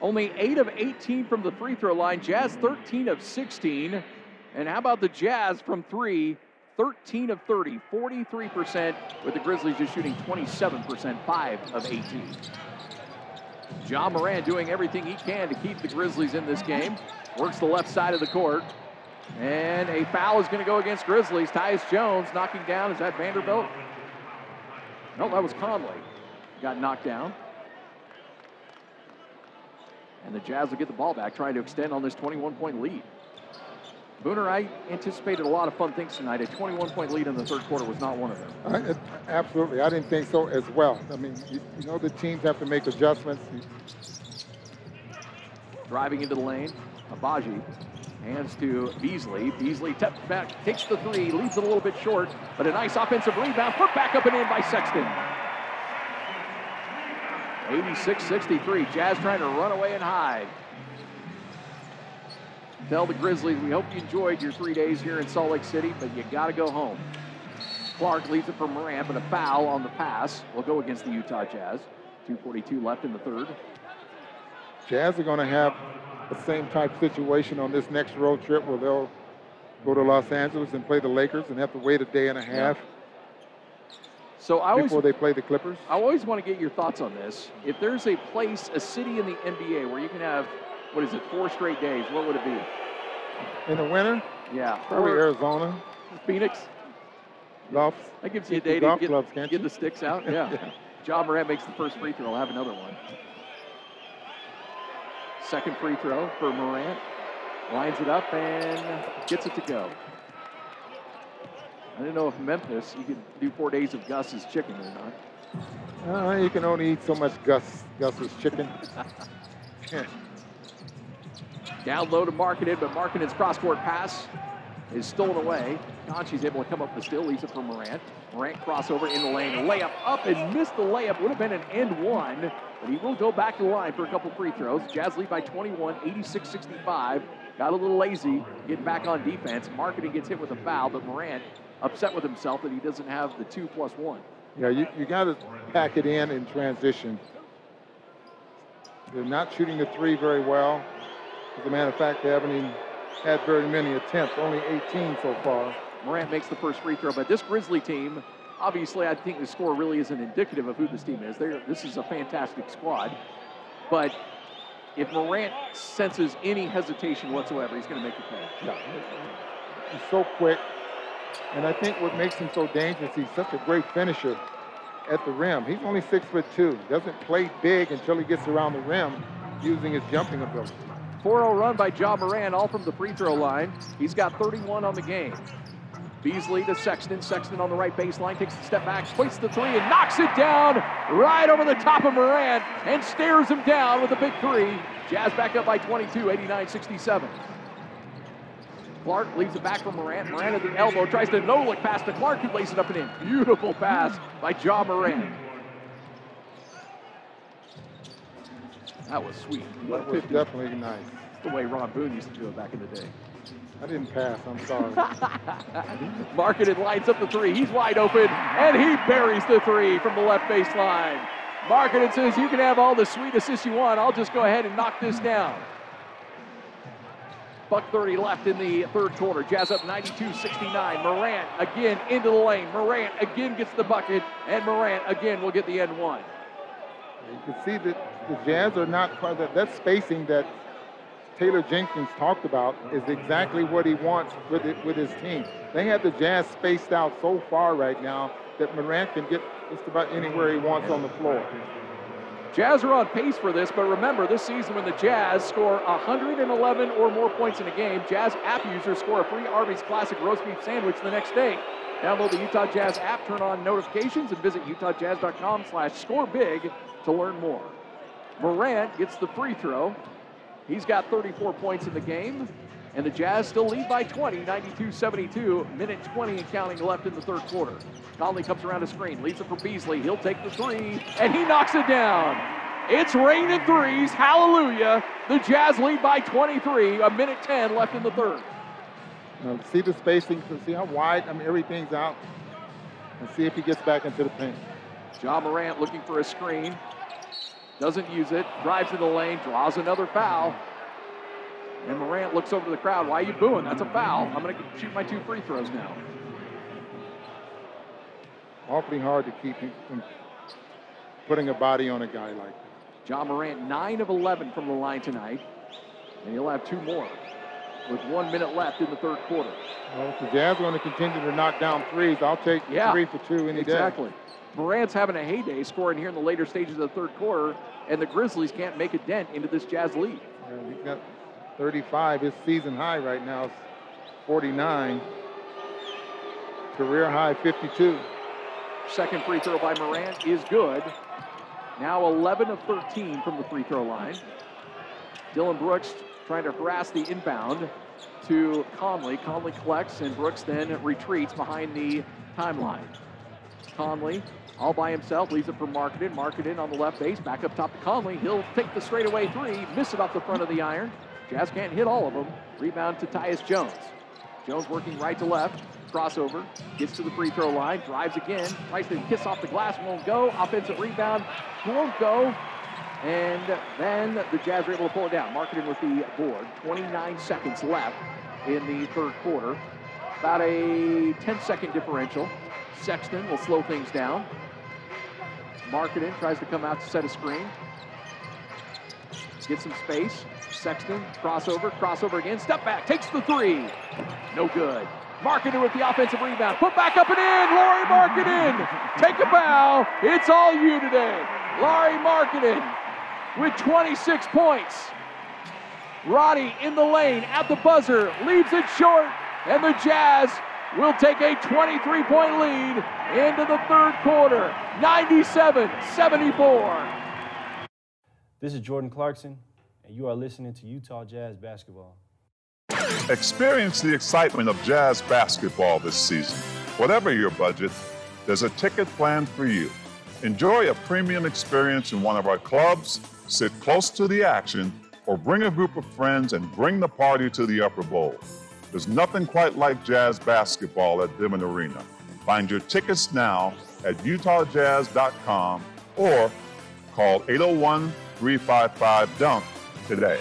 only 8 of 18 from the free throw line. Jazz 13 of 16. And how about the Jazz from three? 13 of 30, 43%, with the Grizzlies just shooting 27%, 5 of 18. Ja Morant doing everything he can to keep the Grizzlies in this game. Works the left side of the court. And a foul is going to go against Grizzlies. Tyus Jones knocking down. Is that Vanderbilt? No, that was Conley. Got knocked down. And the Jazz will get the ball back, trying to extend on this 21 point lead. Booner, I anticipated a lot of fun things tonight. A 21 point lead in the third quarter was not one of them. I, absolutely. I didn't think so as well. I mean, you, you know, the teams have to make adjustments. Driving into the lane, Agbaji Hands to Beasley. Beasley steps back, takes the three, leaves it a little bit short, but a nice offensive rebound. Put back up and in by Sexton. 86-63. Jazz trying to run away and hide. Tell the Grizzlies, we hope you enjoyed your three days here in Salt Lake City, but you got to go home. Clarke leaves it for Morant, but a foul on the pass will go against the Utah Jazz. 2.42 left in the third. Jazz are going to have the same type situation on this next road trip where they'll go to Los Angeles and play the Lakers and have to wait a day and a half. So I always, before they play the Clippers. I always want to get your thoughts on this. If there's a place, a city in the NBA where you can have, what is it, four straight days, what would it be? In the winter? Yeah. Probably or Arizona. Phoenix. Golf. That gives you a day golf to get, clubs, get the sticks out. Yeah. yeah. Ja Morant makes the first free throw. I'll have another one. Second free throw for Morant. Lines it up and gets it to go. I didn't know if Memphis, you could do four days of Gus's chicken or not. Uh, you can only eat so much Gus Gus's chicken. Down low to Markkanen, but Markkanen's cross-court pass is stolen away. Conchi's able to come up the steal, leaves it for Morant. Morant crossover in the lane, layup up and missed the layup. Would have been an end one, but he will go back to the line for a couple free throws. Jazz lead by 21, 86-65. Got a little lazy, getting back on defense. Markkanen gets hit with a foul, but Morant upset with himself that he doesn't have the two plus one. Yeah, you, you got to pack it in in transition. They're not shooting the three very well. As a matter of fact, they haven't even had very many attempts, only 18 so far. Morant makes the first free throw, but this Grizzly team, obviously, I think the score really isn't indicative of who this team is. They're, this is a fantastic squad, but if Morant senses any hesitation whatsoever, he's going to make a play. Yeah. He's so quick, and I think what makes him so dangerous, he's such a great finisher at the rim. He's only six foot two. Doesn't play big until he gets around the rim using his jumping ability. 4-0 run by Ja Morant, all from the free throw line. He's got 31 on the game. Beasley to Sexton. Sexton on the right baseline, takes a step back, points the three, and knocks it down right over the top of Morant and stares him down with a big three. Jazz back up by 22, 89-67. Clarke leaves it back for Morant. Morant at the elbow, tries to no-look pass to Clarke, who lays it up and in. Beautiful pass by Ja Morant. That was sweet. That was definitely nice. The way Ron Boone used to do it back in the day. I didn't pass. I'm sorry. Markkanen lights up the three. He's wide open, and he buries the three from the left baseline. Markkanen says, you can have all the sweet assists you want. I'll just go ahead and knock this down. Buck 30 left in the third quarter. Jazz up 92-69. Morant again into the lane. Morant again gets the bucket, and Morant again will get the end one. You can see that the Jazz are not quite that, that spacing that Taylor Jenkins talked about is exactly what he wants with it, with his team. They have the Jazz spaced out so far right now that Morant can get just about anywhere he wants on the floor. Jazz are on pace for this, but remember, this season when the Jazz score 111 or more points in a game, Jazz app users score a free Arby's Classic roast beef sandwich the next day. Download the Utah Jazz app, turn on notifications, and visit utahjazz.com slash scorebig to learn more. Morant gets the free throw. He's got 34 points in the game, and the Jazz still lead by 20, 92-72, minute 20 and counting left in the third quarter. Conley comes around a screen, leaves it for Beasley. He'll take the three, and he knocks it down. It's raining threes. Hallelujah. The Jazz lead by 23, a minute 10 left in the third. Now, see the spacing, see how wide, I mean, everything's out. And see if he gets back into the paint. Ja Morant looking for a screen. Doesn't use it. Drives in the lane, draws another foul. And Morant looks over to the crowd. Why are you booing? That's a foul. I'm going to shoot my two free throws now. Awfully hard to keep him from putting a body on a guy like that. Ja Morant, 9 of 11 from the line tonight. And he'll have two more with one minute left in the third quarter. Well, if the Jazz are going to continue to knock down threes, I'll take yeah, three for two any exactly. day. Exactly. Morant's having a heyday scoring here in the later stages of the third quarter, and the Grizzlies can't make a dent into this Jazz lead. Yeah, he's got 35. His season high right now is 49. Career high 52. Second free throw by Morant is good. Now 11 of 13 from the free throw line. Dillon Brooks trying to harass the inbound to Conley. Conley collects, and Brooks then retreats behind the timeline. Conley all by himself, leaves it for Markkanen. Markkanen on the left base, back up top to Conley. He'll take the straightaway three, miss it off the front of the iron. Jazz can't hit all of them. Rebound to Tyus Jones. Jones working right to left, crossover, gets to the free throw line, drives again, tries to kiss off the glass, won't go. Offensive rebound, won't go. And then the Jazz are able to pull it down. Markkanen with the board. 29 seconds left in the third quarter. About a 10 second differential. Sexton will slow things down. Markkanen tries to come out to set a screen. Get some space. Sexton, crossover, crossover again, step back, takes the three. No good. Markkanen with the offensive rebound. Put back up and in. Lauri Markkanen. Take a bow. It's all you today. Lauri Markkanen with 26 points. Roddy in the lane at the buzzer, leaves it short, and the Jazz will take a 23 point lead into the third quarter, 97 74. This is Jordan Clarkson, and you are listening to Utah Jazz Basketball. Experience the excitement of Jazz basketball this season. Whatever your budget, there's a ticket planned for you. Enjoy a premium experience in one of our clubs, sit close to the action, or bring a group of friends and bring the party to the Upper Bowl. There's nothing quite like Jazz basketball at Vivint Arena. Find your tickets now at utahjazz.com or call 801 355 DUNK today.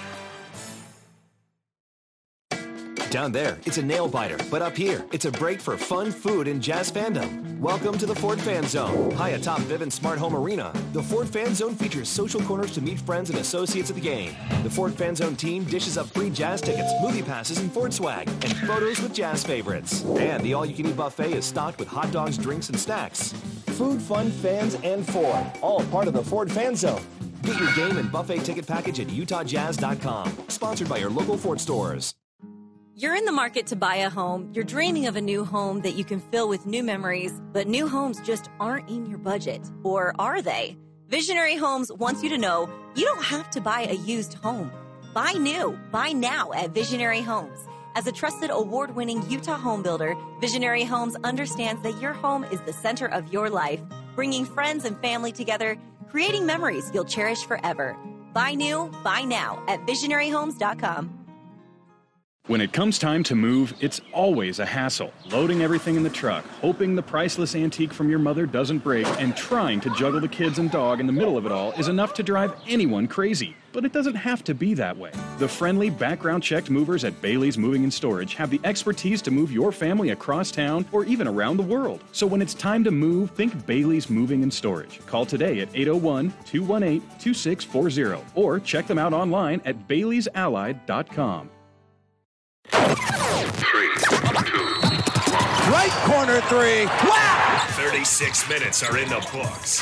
Down there, it's a nail biter, but up here, it's a break for fun food and jazz fandom. Welcome to the Ford Fan Zone. High atop Vivint Smart Home Arena, the Ford Fan Zone features social corners to meet friends and associates at the game. The Ford Fan Zone team dishes up free jazz tickets, movie passes, and Ford swag, and photos with jazz favorites. And the all-you-can-eat buffet is stocked with hot dogs, drinks, and snacks. Food, fun, fans, and Ford, all part of the Ford Fan Zone. Get your game and buffet ticket package at utahjazz.com. Sponsored by your local Ford stores. You're in the market to buy a home. You're dreaming of a new home that you can fill with new memories, but new homes just aren't in your budget. Or are they? Visionary Homes wants you to know you don't have to buy a used home. Buy new. Buy now at Visionary Homes. As a trusted award winning Utah home builder, Visionary Homes understands that your home is the center of your life, bringing friends and family together, creating memories you'll cherish forever. Buy new, buy now at visionaryhomes.com. When it comes time to move, it's always a hassle. Loading everything in the truck, hoping the priceless antique from your mother doesn't break, and trying to juggle the kids and dog in the middle of it all is enough to drive anyone crazy. But it doesn't have to be that way. The friendly, background checked movers at Bailey's Moving and Storage have the expertise to move your family across town or even around the world. So when it's time to move, think Bailey's Moving and Storage. Call today at 801 218 2640 or check them out online at baileysallied.com. Right corner three. Wow! 36 minutes are in the books.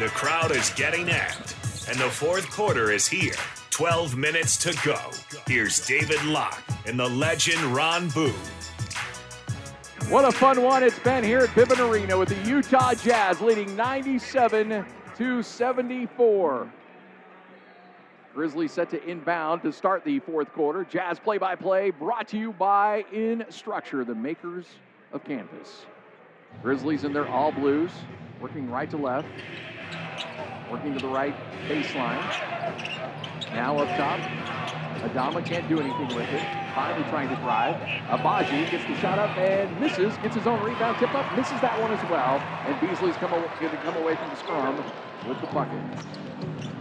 The crowd is getting amped, and the fourth quarter is here. 12 minutes to go. Here's David Locke and the legend Ron Boone. What a fun one it's been here at Vivint Arena with the Utah Jazz leading 97 to 74. Grizzlies set to inbound to start the fourth quarter. Jazz play by play brought to you by Instructure, the makers of Canvas. Grizzlies in their all blues, working right to left, working to the right baseline. Now up top, Aldama can't do anything with it. Finally trying to drive. Agbaji gets the shot up and misses. Gets his own rebound tip up, misses that one as well. And Beasley's come to come away from the scrum with the bucket.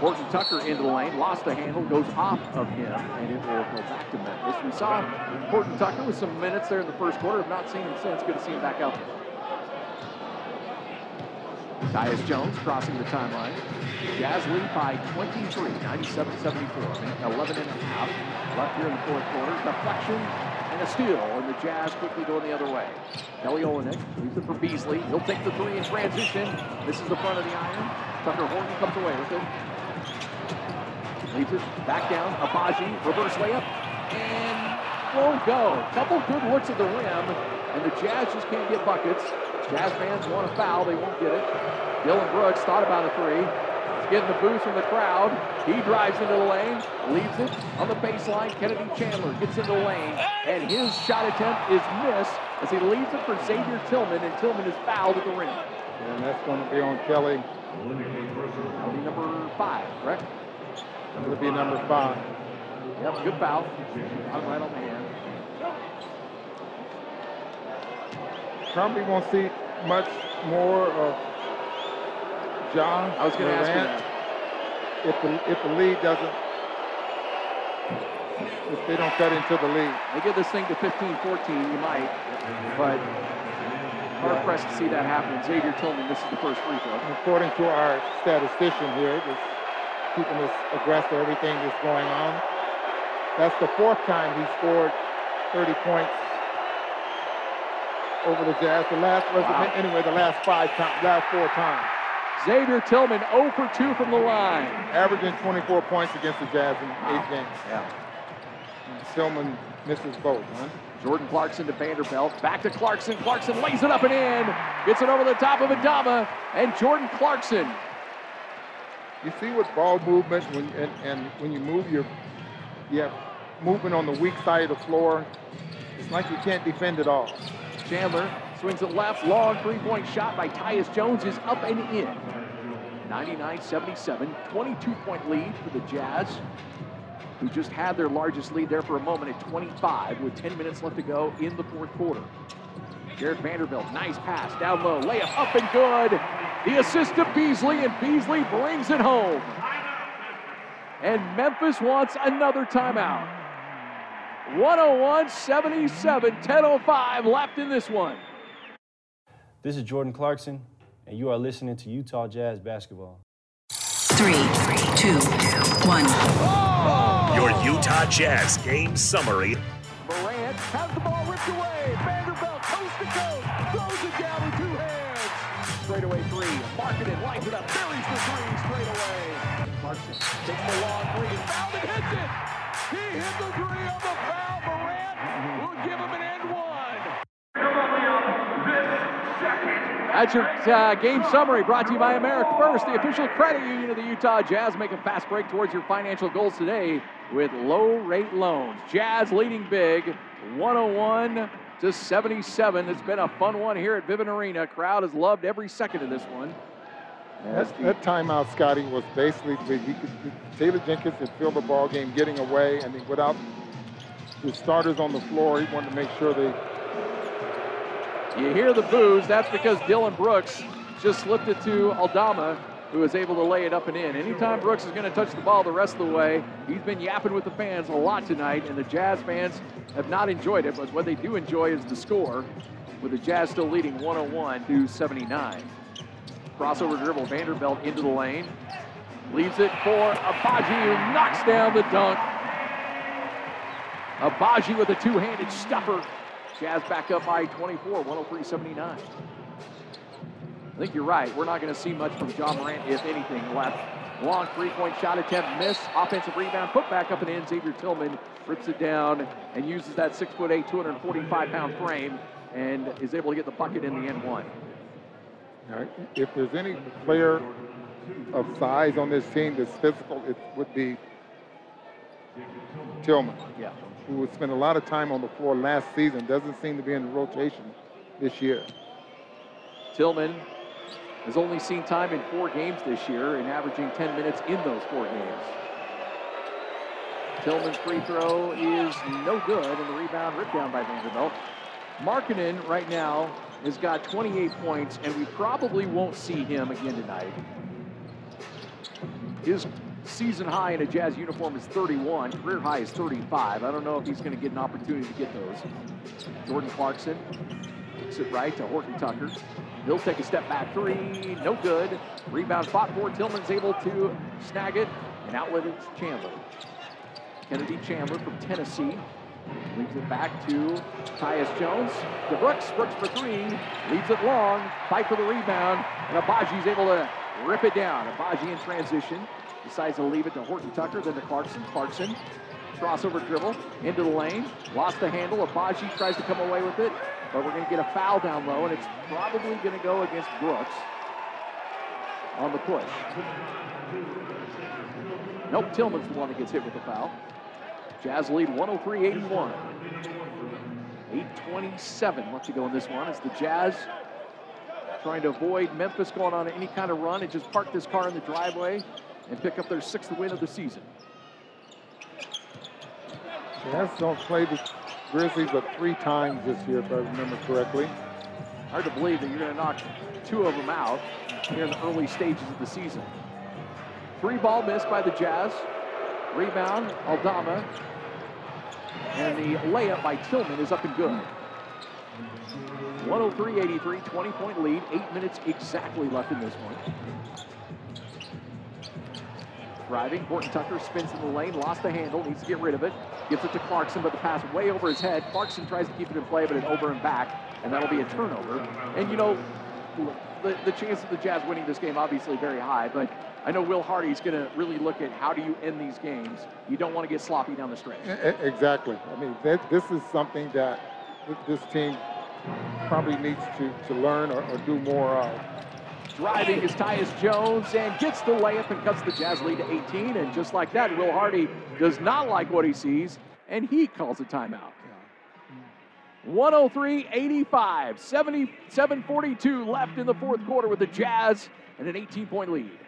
Horton Tucker into the lane, lost the handle, goes off of him, and it will go back to Memphis. We saw Horton Tucker with some minutes there in the first quarter. Have not seen him since. Good to see him back out there. Tyus Jones crossing the timeline. Jazz lead by 23, 97-74. 11 and a half left here in the fourth quarter. Deflection and a steal, and the Jazz quickly going the other way. Kelly Olynyk leaves it for Beasley. He'll take the three in transition. This is the front of the iron. Tucker Horton comes away with it. Leaves it back down. Agbaji, reverse layup, and won't go. Couple good looks at the rim, and the Jazz just can't get buckets. Jazz fans want a foul, they won't get it. Dillon Brooks thought about a three. He's getting the boost from the crowd. He drives into the lane, leaves it on the baseline. Kennedy Chandler gets into the lane, and his shot attempt is missed as he leaves it for Xavier Tillman, and Tillman is fouled at the rim. And that's going to be on Kelly. Number five, correct? It'll be number five. Yep, good foul. I'm right on the hand. Probably won't see much more of John. I was going to ask you Morant if the if the lead doesn't if they don't cut into the lead. They get this thing to 15-14, you might, but hard pressed to see that happen. Xavier Tillman misses the first free throw. According to our statistician here, keeping us abreast of everything that's going on. That's the fourth time he scored 30 points over the Jazz. The last was Wow. anyway the last five times, last four times. Xavier Tillman 0 for 2 from the line. Averaging 24 points against the Jazz in eight games. Yeah. And Tillman misses both, huh? Jordan Clarkson to Vanderbilt. Back to Clarkson. Clarkson lays it up and in. Gets it over the top of Aldama. And Jordan Clarkson. You see with ball movement when and, and when you move your you have movement on the weak side of the floor, it's like you can't defend it all. Chandler swings it left. Long three-point shot by Tyus Jones is up and in. 99-77. 22-point lead for the Jazz, who just had their largest lead there for a moment at 25 with 10 minutes left to go in the fourth quarter. Jared Vanderbilt, nice pass, down low, layup up and good. The assist to Beasley, and Beasley brings it home. And Memphis wants another timeout. 101-77, 10.05 left in this one. This is Jordan Clarkson, and you are listening to Utah Jazz basketball. Three, two, one. Oh! Your Utah Jazz game summary. Morant has the ball ripped away. Vanderbilt Markkanen, lines it up, buries the three straight away. Clarkson takes the long three, fouled and hits it. He hit the three on the foul. Morant will give him an end one. That's your uh, game summary brought to you by America First, the official credit union of the Utah Jazz. Make a fast break towards your financial goals today with low rate loans. Jazz leading big, 101 to 77. It's been a fun one here at Vivint Arena. Crowd has loved every second of this one. That, that timeout, Scotty, was basically he could, Taylor Jenkins had filled the ball game getting away, and without the starters on the floor. He wanted to make sure they. You hear the boos. That's because Dillon Brooks just slipped it to Aldama, who was able to lay it up and in. Anytime Brooks is going to touch the ball the rest of the way, he's been yapping with the fans a lot tonight, and the Jazz fans have not enjoyed it. But what they do enjoy is the score, with the Jazz still leading 101 to 79. Crossover dribble, Vanderbilt into the lane. Leaves it for Agbaji, who knocks down the dunk. Agbaji with a two-handed stuffer. Jazz back up by 24, 103-79. I think you're right. We're not going to see much from Ja Morant, if anything, left. Long three-point shot attempt, miss. Offensive rebound, put back up and in. Xavier Tillman rips it down and uses that 6'8", 245-pound frame and is able to get the bucket in the end one. Now, if there's any player of size on this team that's physical, it would be Tillman. Yeah. Who would spend a lot of time on the floor last season, doesn't seem to be in the rotation this year. Tillman has only seen time in four games this year and averaging 10 minutes in those four games. Tillman's free throw is no good, and the rebound ripped down by Vanderbilt. Markkanen right now has got 28 points, and we probably won't see him again tonight. His season high in a Jazz uniform is 31. Career high is 35. I don't know if he's going to get an opportunity to get those. Jordan Clarkson kicks it right to Horton Tucker. He'll take a step back three, no good. Rebound fought for. Tillman's able to snag it, and outlet it's Chandler. Kennedy Chandler from Tennessee leaves it back to Tyus Jones. To Brooks. Brooks for three. Leaves it long. Fight for the rebound. And Agbaji's able to rip it down. Agbaji in transition. Decides to leave it to Horton Tucker, then to Clarkson. Clarkson, crossover dribble into the lane. Lost the handle. Agbaji tries to come away with it, but we're going to get a foul down low, and it's probably going to go against Brooks on the push. Nope, Tillman's the one that gets hit with the foul. Jazz lead 103-81. 8.27 left to go in this one as the Jazz trying to avoid Memphis going on any kind of run and just park this car in the driveway and pick up their sixth win of the season. Jazz don't play the Grizzlies but three times this year, if I remember correctly. Hard to believe that you're going to knock two of them out here in the early stages of the season. Three ball missed by the Jazz. Rebound, Aldama. And the layup by Tillman is up and good. 103-83, 20-point lead. Eight minutes exactly left in this one. Driving, Horton Tucker spins in the lane, lost the handle, needs to get rid of it. Gives it to Clarkson, but the pass way over his head. Clarkson tries to keep it in play, but it over and back, and that'll be a turnover. And you know, the, the chance of the Jazz winning this game obviously very high, but I know Will Hardy's going to really look at how do you end these games. You don't want to get sloppy down the stretch. Exactly. I mean, that, this is something that this team probably needs to, to learn or, or do more of. Driving is Tyus Jones and gets the layup and cuts the Jazz lead to 18. And just like that, Will Hardy does not like what he sees, and he calls a timeout. 103-85, 77-42 left in the fourth quarter with the Jazz and an 18-point lead.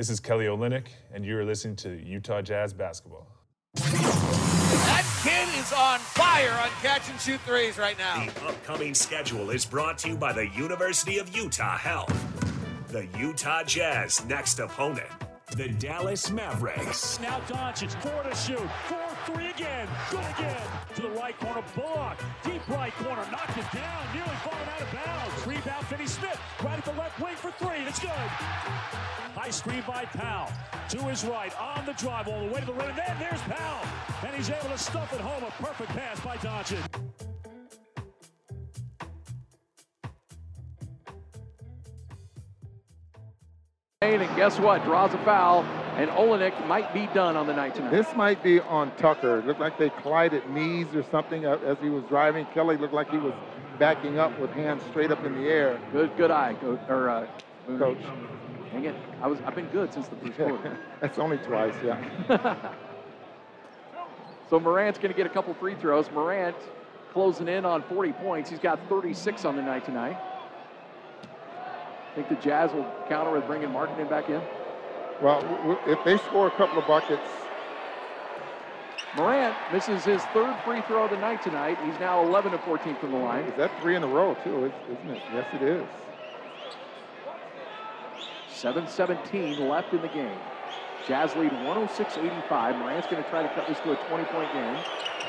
This is Kelly Olynyk, and you are listening to Utah Jazz basketball. That kid is on fire on catch and shoot threes right now. The upcoming schedule is brought to you by the University of Utah Health. The Utah Jazz next opponent, the Dallas Mavericks. Now Doncic, four to shoot, four, three again, good again. To the right corner, Bullock, deep right corner, knocked it down, nearly falling out of bounds. Rebound, Finney Smith, right at the left wing for three, it's good. High screen by Powell, to his right, on the drive, all the way to the rim, and then there's Powell. And he's able to stuff it home, a perfect pass by Doncic. And guess what? Draws a foul, and Olynyk might be done on the night tonight. This might be on Tucker. It looked like they collided knees or something uh, as he was driving. Kelly looked like he was backing up with hands straight up in the air. Good, good eye. Or, uh, Coach. Dang it. I was, I've been good since the first quarter. That's only twice, yeah. so Morant's going to get a couple free throws. Morant closing in on 40 points. He's got 36 on the night tonight. I Think the Jazz will counter with bringing Markkanen back in? Well, if they score a couple of buckets, Morant misses his third free throw of the night tonight. He's now 11 of 14 from the line. Is that three in a row, too, isn't it? Yes, it is. 7-17 left in the game. Jazz lead 106-85. Morant's going to try to cut this to a 20-point game.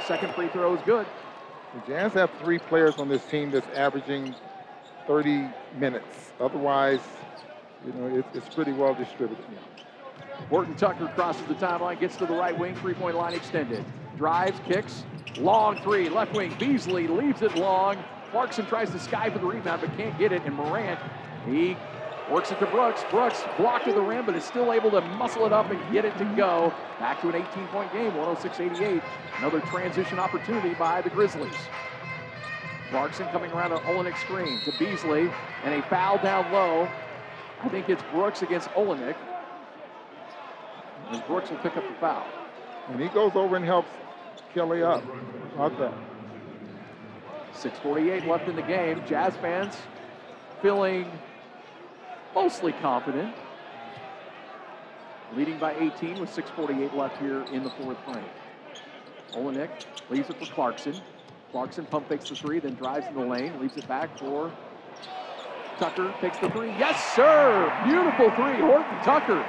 Second free throw is good. The Jazz have three players on this team that's averaging 30 minutes. Otherwise, you know, it's, it's pretty well distributed. Horton Tucker crosses the timeline, gets to the right wing, three-point line extended. Drives, kicks, long three, left wing. Beasley leaves it long. Clarkson tries to sky for the rebound, but can't get it. And Morant, he works it to Brooks. Brooks blocked at the rim, but is still able to muscle it up and get it to go. Back to an 18-point game, 106-88. Another transition opportunity by the Grizzlies. Clarkson coming around an Olynyk screen to Beasley, and a foul down low. I think it's Brooks against Olynyk. And Brooks will pick up the foul. And he goes over and helps Kelly up. Like that. 6.48 left in the game. Jazz fans feeling mostly confident. Leading by 18 with 6.48 left here in the fourth frame. Olynyk leaves it for Clarkson. Clarkson pump fakes the three, then drives in the lane, leaves it back for Tucker. Takes the three. Yes, sir! Beautiful three. Horton Tucker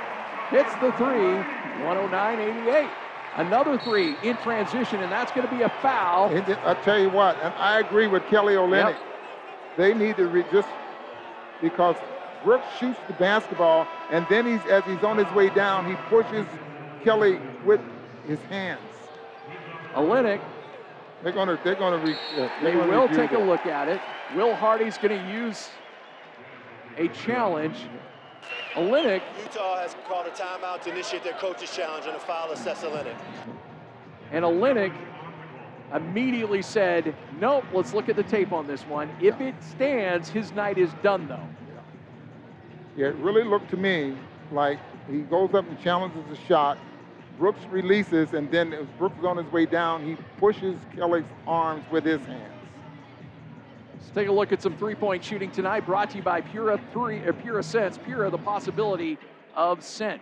hits the three. 109-88. Another three in transition, and that's going to be a foul. I tell you what, and I agree with Kelly Olynyk. Yep. They need to just because Brooks shoots the basketball, and then he's as he's on his way down, he pushes Kelly with his hands. Olynyk. They're gonna they're gonna re, uh, they will take that. a look at it. Will Hardy's going to use a challenge. Olynyk. Utah has called a timeout to initiate their coach's challenge on a foul of Sessa Olynyk. And Olynyk immediately said, nope, let's look at the tape on this one. If it stands, his night is done, though. It really looked to me like he goes up and challenges the shot. Brooks releases, and then as Brooks is on his way down, he pushes Kelly's arms with his hands. Let's take a look at some three-point shooting tonight, brought to you by Pura, three, uh, Pura Sense. Pura, the possibility of scent.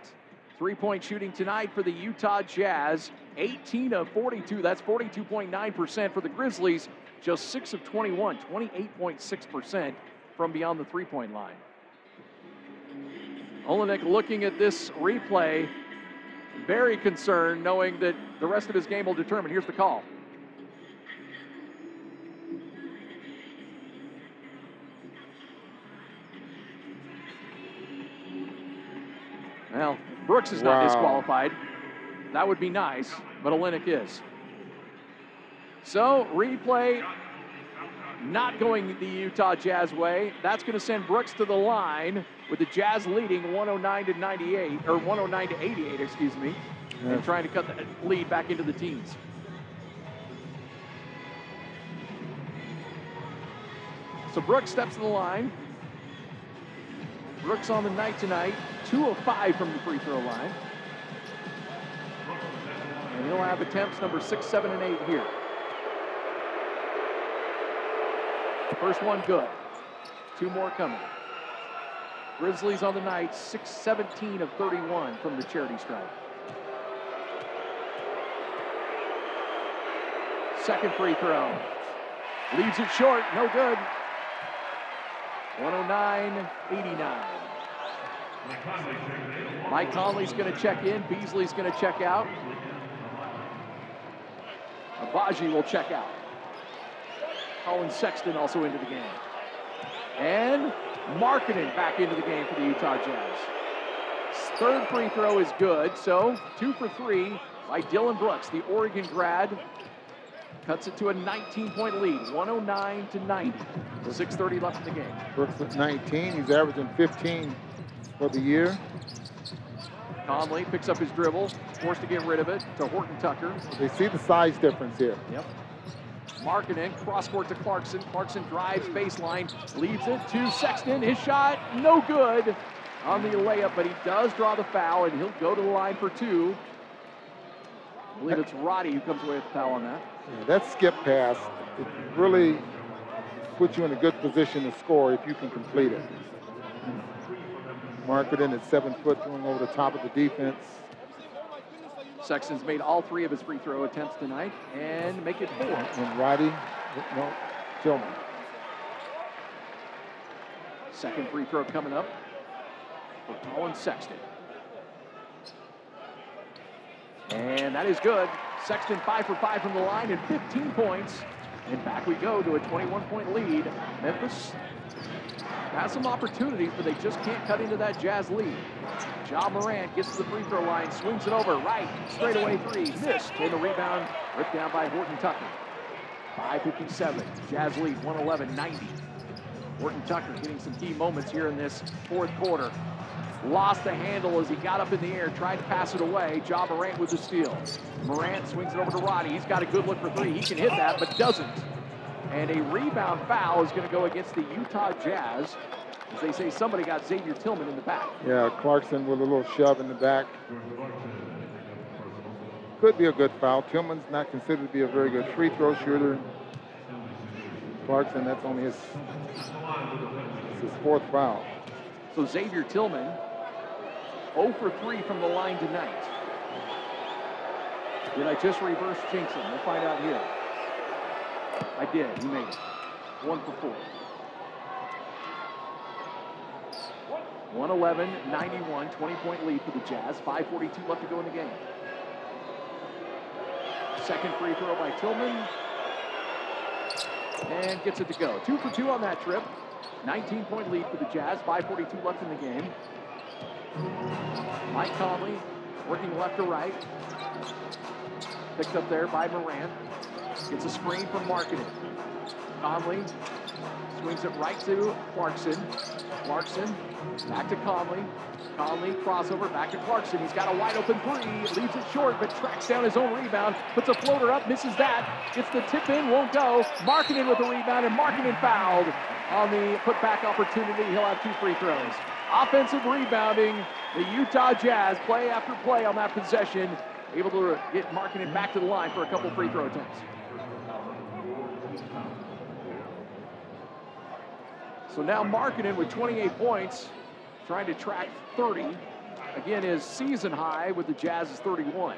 Three-point shooting tonight for the Utah Jazz. 18 of 42, that's 42.9% for the Grizzlies. Just 6 of 21, 28.6% from beyond the three-point line. Olynyk looking at this replay, very concerned, knowing that the rest of his game will determine. Here's the call. Well, Brooks is not wow. disqualified. That would be nice, but Olynyk is. So, replay not going the Utah Jazz way. That's going to send Brooks to the line with the Jazz leading 109 to 98, or 109 to 88, excuse me, yeah. and trying to cut the lead back into the teens. So Brooks steps to the line. Brooks on the night tonight, two of five from the free throw line. And he'll have attempts number six, seven, and eight here. First one good. Two more coming. Grizzlies on the night, 6-17 of 31 from the charity stripe. Second free throw. Leaves it short, no good. 109-89. Mike Conley's going to check in. Beasley's going to check out. Agbaji will check out. Collin Sexton also into the game. And Markkanen back into the game for the Utah Jazz. Third free throw is good, so two for three by Dillon Brooks, the Oregon grad. Cuts it to a 19-point lead, 109 to 90. 6.30 left in the game. Brooks at 19. He's averaging 15 for the year. Conley picks up his dribble, forced to get rid of it to Horton Tucker. They see the size difference here. Yep. Markkanen, cross court to Clarkson. Clarkson drives baseline, leaves it to Sexton. His shot, no good on the layup, but he does draw the foul, and he'll go to the line for two. I believe it's Roddy who comes away with the foul on that. Yeah, that skip pass, it really puts you in a good position to score if you can complete it. Markkanen at seven foot going over the top of the defense. Sexton's made all three of his free throw attempts tonight and make it four. And Roddy, no, Tillman. Second free throw coming up for Collin Sexton. And that is good. Sexton five for five from the line and 15 points. And back we go to a 21 point lead. Memphis has some opportunities, but they just can't cut into that Jazz lead. Ja Morant gets to the free throw line, swings it over, right, straightaway three, missed, and the rebound ripped down by Horton Tucker. 5.57, Jazz lead 111-90. Horton Tucker getting some key moments here in this fourth quarter. Lost the handle as he got up in the air, tried to pass it away. Ja Morant with the steal. Morant swings it over to Roddy. He's got a good look for three. He can hit that, but doesn't. And a rebound foul is going to go against the Utah Jazz. As they say, somebody got Xavier Tillman in the back. Yeah, Clarkson with a little shove in the back. Could be a good foul. Tillman's not considered to be a very good free throw shooter. Clarkson, that's only his, his fourth foul. So Xavier Tillman, 0 for 3 from the line tonight. Did I just reverse jinx him? We'll find out here. I did. He made it. One for four. 111, 91, 20 point lead for the Jazz. 5.42 left to go in the game. Second free throw by Tillman. And gets it to go. Two for two on that trip. 19 point lead for the Jazz. 5.42 left in the game. Mike Conley working left to right. Picked up there by Gets a screen from Markkanen. Conley swings it right to Clarkson. Clarkson back to Conley. Conley crossover back to Clarkson. He's got a wide open three. Leaves it short, but tracks down his own rebound. Puts a floater up, misses that. Gets the tip in, won't go. Markkanen with the rebound, and Markkanen fouled on the putback opportunity. He'll have two free throws. Offensive rebounding. The Utah Jazz play after play on that possession. Able to get Markkanen back to the line for a couple free throw attempts. So now Markkanen with 28 points, trying to track 30. Again, his season high with the Jazz is 31.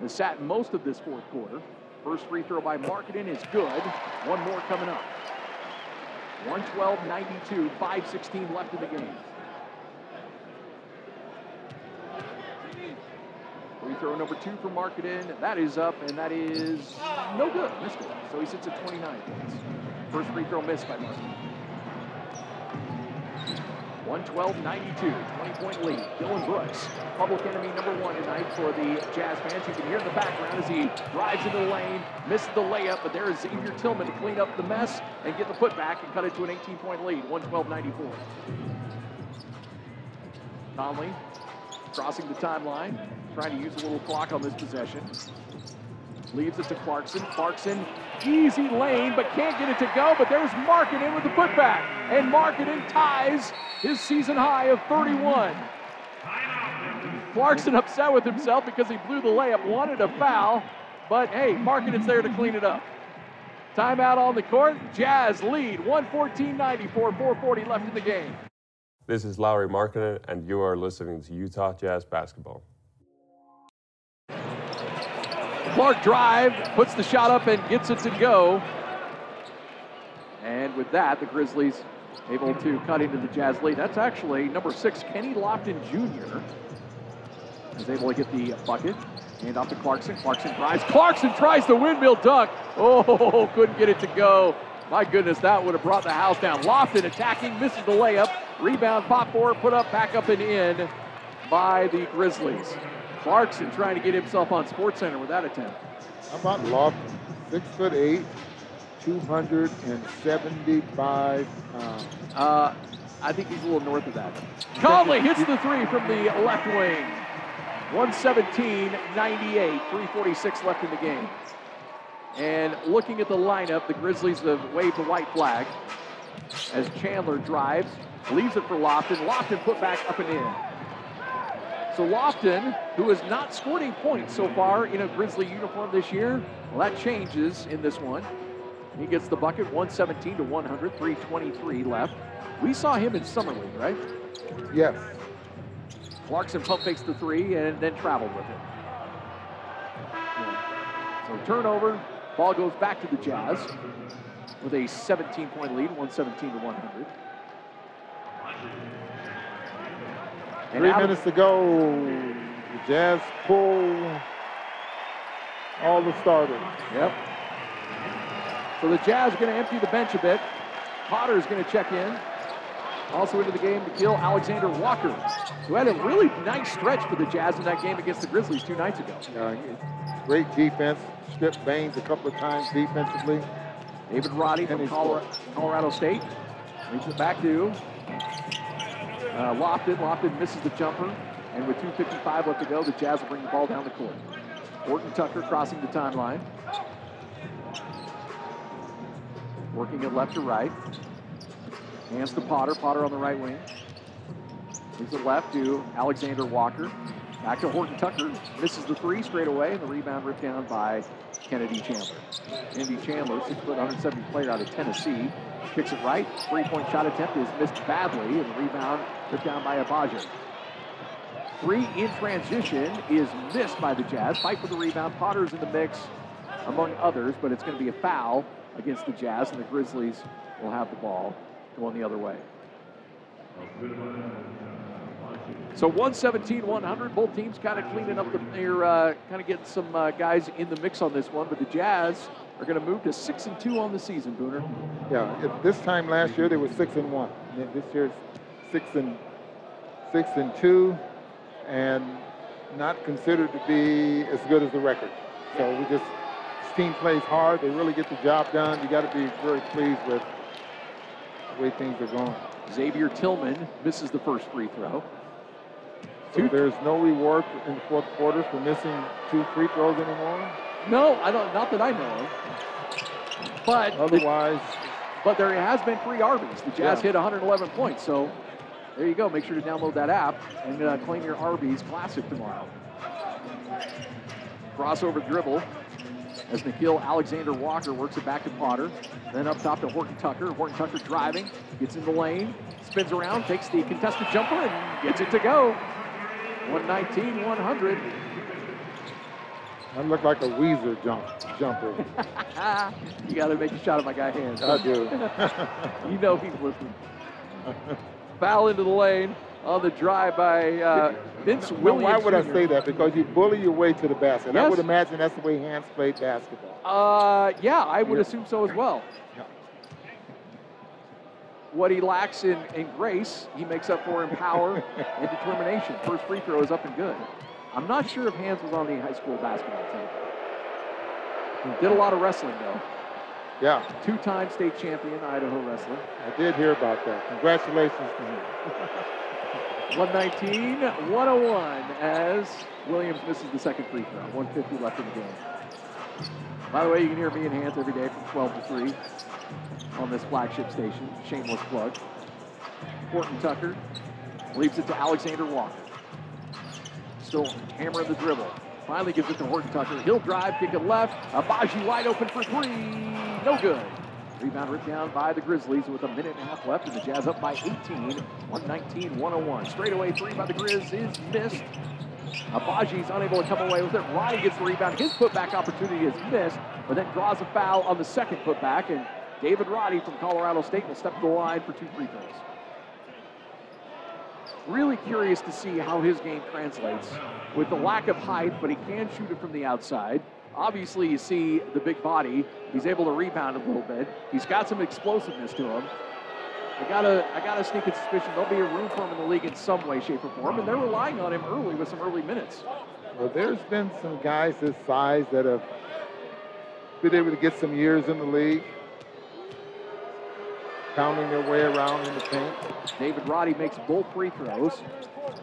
Has sat most of this fourth quarter. First free throw by Markkanen is good. One more coming up. 112-92, 5.16 left in the game. Free throw number two for Markkanen. That is up, and that is no good. Missed it. So he sits at 29 points. First free throw missed by Markkanen. 112-92, 20-point lead. Dillon Brooks, public enemy number one tonight for the Jazz fans. You can hear in the background as he drives into the lane, misses the layup, but there is Xavier Tillman to clean up the mess and get the putback and cut it to an 18-point lead, 112-94. Conley crossing the timeline, trying to use a little clock on this possession. Leaves it to Clarkson. Clarkson, easy lane, but can't get it to go. But there's Markkanen with the putback. And Markkanen ties his season high of 31. Clarkson upset with himself because he blew the layup, wanted a foul. But hey, Markkanen's there to clean it up. Timeout on the court. Jazz lead 114-94, 440 left in the game. This is Lauri Markkanen, and you are listening to Utah Jazz Basketball. Clarke drive, puts the shot up and gets it to go. And with that, the Grizzlies able to cut into the Jazz lead. That's actually number six, Kenny Lofton Jr. is able to get the bucket. Hand off to Clarkson. Clarkson drives. Clarkson tries the windmill dunk. Oh, couldn't get it to go. My goodness, that would have brought the house down. Lofton attacking, misses the layup. Rebound, pop four, put up, back up and in by the Grizzlies. Clarkson trying to get himself on Sports Center with that attempt. How about Lofton? Six foot eight, 275 pounds. Uh, I think he's a little north of that. Conley hits the three from the left wing. 117 98, 346 left in the game. And looking at the lineup, the Grizzlies have waved the white flag as Chandler drives, leaves it for Lofton. Lofton put back up and in. So Lofton, who has not scored any points so far in a Grizzly uniform this year, well, that changes in this one. He gets the bucket, 117 to 100, 323 left. We saw him in Summer League, right? Yes. Clarkson pump fakes the three and then traveled with it. So turnover, ball goes back to the Jazz with a 17 point lead, 117 to 100. And Three minutes to go. The Jazz pull all the starters. Yep. So the Jazz are going to empty the bench a bit. Potter is going to check in. Also into the game to kill Alexander Walker, who had a really nice stretch for the Jazz in that game against the Grizzlies two nights ago. Uh, great defense. Stripped Baines a couple of times defensively. David Roddy from Colorado, Colorado State. Leads it back to uh, Lofton. Lofton misses the jumper. And with 2.55 left to go, the Jazz will bring the ball down the court. Horton Tucker crossing the timeline. Working it left to right. Hands to Potter. Potter on the right wing. Leaves it left to Alexander Walker. Back to Horton Tucker. Misses the three straight away, and the rebound ripped down by Kennedy Chandler. Kennedy Chandler, six foot 170 player out of Tennessee. Kicks it right. Three point shot attempt is missed badly, and the rebound ripped down by Agbaji. Three in transition is missed by the Jazz. Fight for the rebound. Potter's in the mix, among others, but it's going to be a foul against the Jazz, and the Grizzlies will have the ball going the other way. So 117, 100. Both teams kind of cleaning up the, they're uh, kind of getting some uh, guys in the mix on this one, but the Jazz are going to move to six and two on the season, Booner. Yeah, at this time last year they were six and one. And This year's six and six and two, and not considered to be as good as the record. So we just this team plays hard. They really get the job done. You got to be very pleased with the way things are going. Xavier Tillman misses the first free throw. So there's no reward in the fourth quarter for missing two free throws anymore. No, I don't. Not that I know of. But otherwise, but there has been free Arby's. The Jazz Yeah. hit 111 points. So there you go. Make sure to download that app and uh, claim your Arby's Classic tomorrow. Crossover dribble as Nickeil Alexander Walker works it back to Potter. Then up top to Horton Tucker. Horton Tucker driving, gets in the lane, spins around, takes the contested jumper, and gets it to go. 119, 100. that looked like a Weezer jump jumper. you got to make a shot at my guy Hans. I do. you know he's listening. Foul into the lane on the drive by uh, Vince Now, Williams. why would I say that? Because you bully your way to the basket. I would imagine that's the way Hans play basketball. Uh, yeah, I would Yeah. assume so as well. What he lacks in, in grace, he makes up for in power and determination. First free throw is up and good. I'm not sure if Hans was on the high school basketball team. He did a lot of wrestling, though. Yeah, Two-time state champion, Idaho wrestler. I did hear about that. Congratulations to him. 119, 101 as Williams misses the second free throw. 150 left in the game. By the way, you can hear me and Hans every day from 12 to 3 on this flagship station. Shameless plug. Horton Tucker leaves it to Alexander Walker. Still hammering the dribble. Finally gives it to Horton Tucker. He'll drive, kick it left. Agbaji wide open for three. No good. Rebound ripped down by the Grizzlies with a minute and a half left, and the Jazz up by 18, 119, 101. Straightaway three by the Grizz is missed. Agbaji's unable to come away with it. Roddy gets the rebound. His putback opportunity is missed, but then draws a foul on the second putback, and David Roddy from Colorado State will step to the line for two free throws. Really curious to see how his game translates with the lack of height, but he can shoot it from the outside. Obviously, you see the big body. He's able to rebound a little bit. He's got some explosiveness to him. I got a, I got a sneaking suspicion there'll be a room for him in the league in some way, shape, or form, and they're relying on him early with some early minutes. Well, there's been some guys this size that have been able to get some years in the league, pounding their way around in the paint. David Roddy makes both free throws,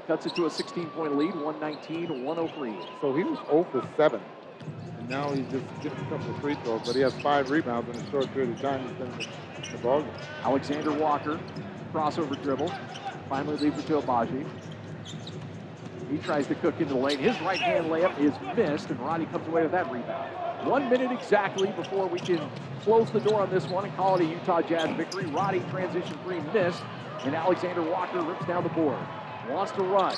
cuts it to a 16-point lead, 119-103. So he was 0 for 7. And now he's just getting a couple of free throws, but he has five rebounds in a short period of time. He's been the. Alexander Walker, crossover dribble, finally leaves it to Agbaji. He tries to cook into the lane. His right hand layup is missed, and Roddy comes away with that rebound. One minute exactly before we can close the door on this one and call it a Utah Jazz victory. Roddy transition three missed, and Alexander Walker rips down the board. Wants to run.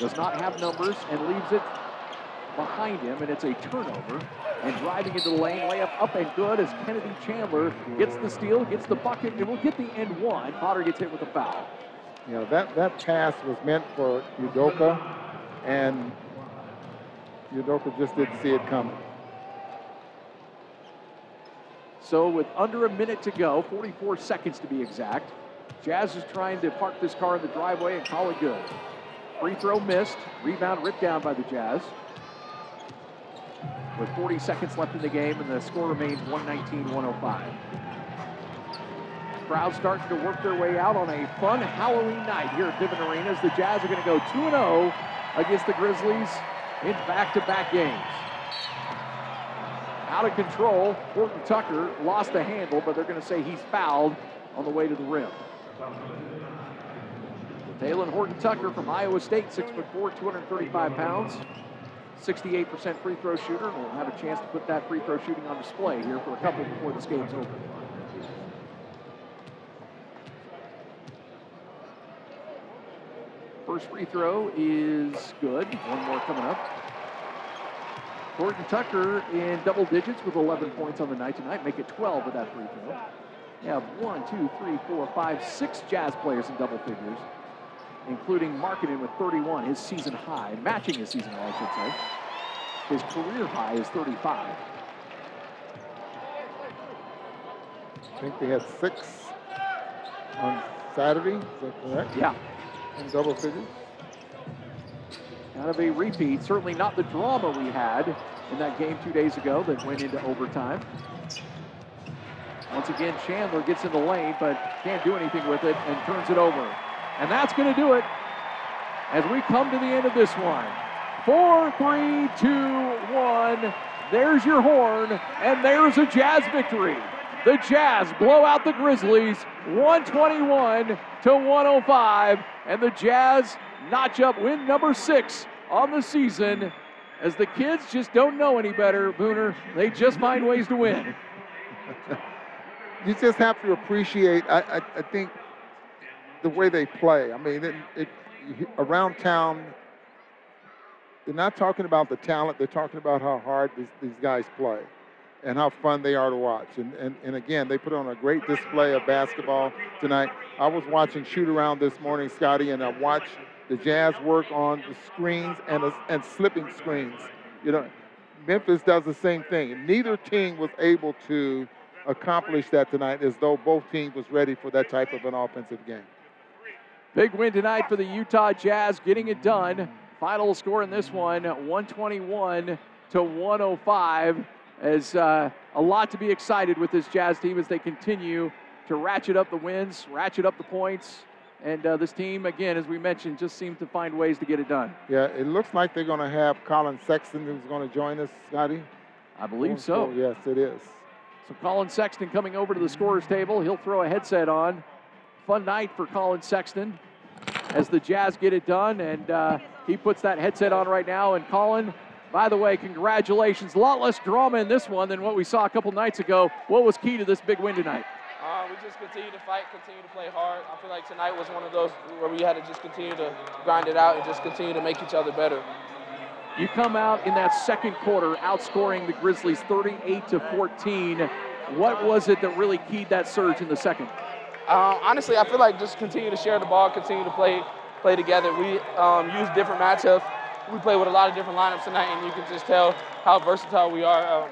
does not have numbers and leaves it behind him, and it's a turnover. And driving into the lane, layup up and good as Kennedy Chandler gets the steal, gets the bucket, and will get the end one. Potter gets hit with a foul. You know, that, that pass was meant for Udoka, and Udoka just didn't see it coming. So with under a minute to go, 44 seconds to be exact, Jazz is trying to park this car in the driveway and call it good. Free throw missed, rebound ripped down by the Jazz. With 40 seconds left in the game, and the score remains 119-105. Crowd starting to work their way out on a fun Halloween night here at Vivint Arena as the Jazz are going to go 2-0 against the Grizzlies in back-to-back games. Out of control, Horton Tucker lost the handle, but they're going to say he's fouled on the way to the rim. Talen Horton Tucker from Iowa State, 6'4", 235 pounds. 68% free throw shooter, and we'll have a chance to put that free throw shooting on display here for a couple before this game's over. First free throw is good. One more coming up. Horton Tucker in double digits with 11 points on the night tonight. Make it 12 with that free throw. You have one, two, three, four, five, six Jazz players in double figures, including Markkanen with 31, his season high, matching his season high, I should say. His career high is 35. I think they had six on Saturday. Is that correct? Yeah. In double figures. Kind of a repeat. Certainly not the drama we had in that game two days ago that went into overtime. Once again, Chandler gets in the lane, but can't do anything with it and turns it over. And that's going to do it as we come to the end of this one. Four, three, two, one. There's your horn, and there's a Jazz victory. The Jazz blow out the Grizzlies 121 to 105, and the Jazz notch up win number six on the season. As the kids just don't know any better, Booner, they just find ways to win. you just have to appreciate, I, I, I think, the way they play. I mean, it, it, around town, they're not talking about the talent, they're talking about how hard these, these guys play and how fun they are to watch. And, and, and again, they put on a great display of basketball tonight. I was watching shoot around this morning, Scotty, and I watched the Jazz work on the screens and, and slipping screens. You know, Memphis does the same thing. Neither team was able to accomplish that tonight as though both teams was ready for that type of an offensive game. Big win tonight for the Utah Jazz, getting it done. Final score in this one, 121 to 105. As uh, a lot to be excited with this Jazz team as they continue to ratchet up the wins, ratchet up the points, and uh, this team, again, as we mentioned, just seems to find ways to get it done. Yeah, it looks like they're going to have Collin Sexton who's going to join us, Scotty. I believe so. Yes, it is. So Collin Sexton coming over to the scorer's table. He'll throw a headset on. Fun night for Collin Sexton as the Jazz get it done, and uh, he puts that headset on right now. And Collin, by the way, congratulations. A lot less drama in this one than what we saw a couple nights ago. What was key to this big win tonight? Uh, we just continue to fight, continue to play hard. I feel like tonight was one of those where we had to just continue to grind it out and just continue to make each other better. You come out in that second quarter, outscoring the Grizzlies 38 to 14. What was it that really keyed that surge in the second? Uh, honestly, I feel like just continue to share the ball, continue to play play together. We um, use different matchups. We play with a lot of different lineups tonight, and you can just tell how versatile we are um,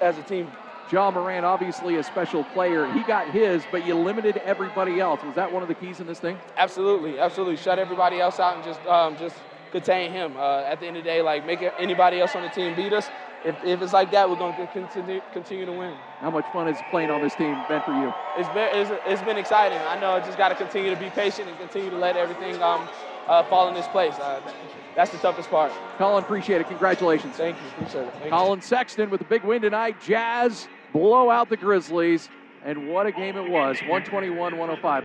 as a team. Ja Morant, obviously a special player. He got his, but you limited everybody else. Was that one of the keys in this thing? Absolutely, absolutely. Shut everybody else out and just um, just contain him. Uh, at the end of the day, like make anybody else on the team beat us. If, if it's like that, we're going to continue continue to win. How much fun is playing on this team been for you? It's been it's, it's been exciting. I know I just got to continue to be patient and continue to let everything um, uh, fall in this place. Uh, that's the toughest part. Collin, appreciate it. Congratulations. Thank you. Appreciate it. Thank Collin Sexton with a big win tonight. Jazz blow out the Grizzlies, and what a game it was. 121 105.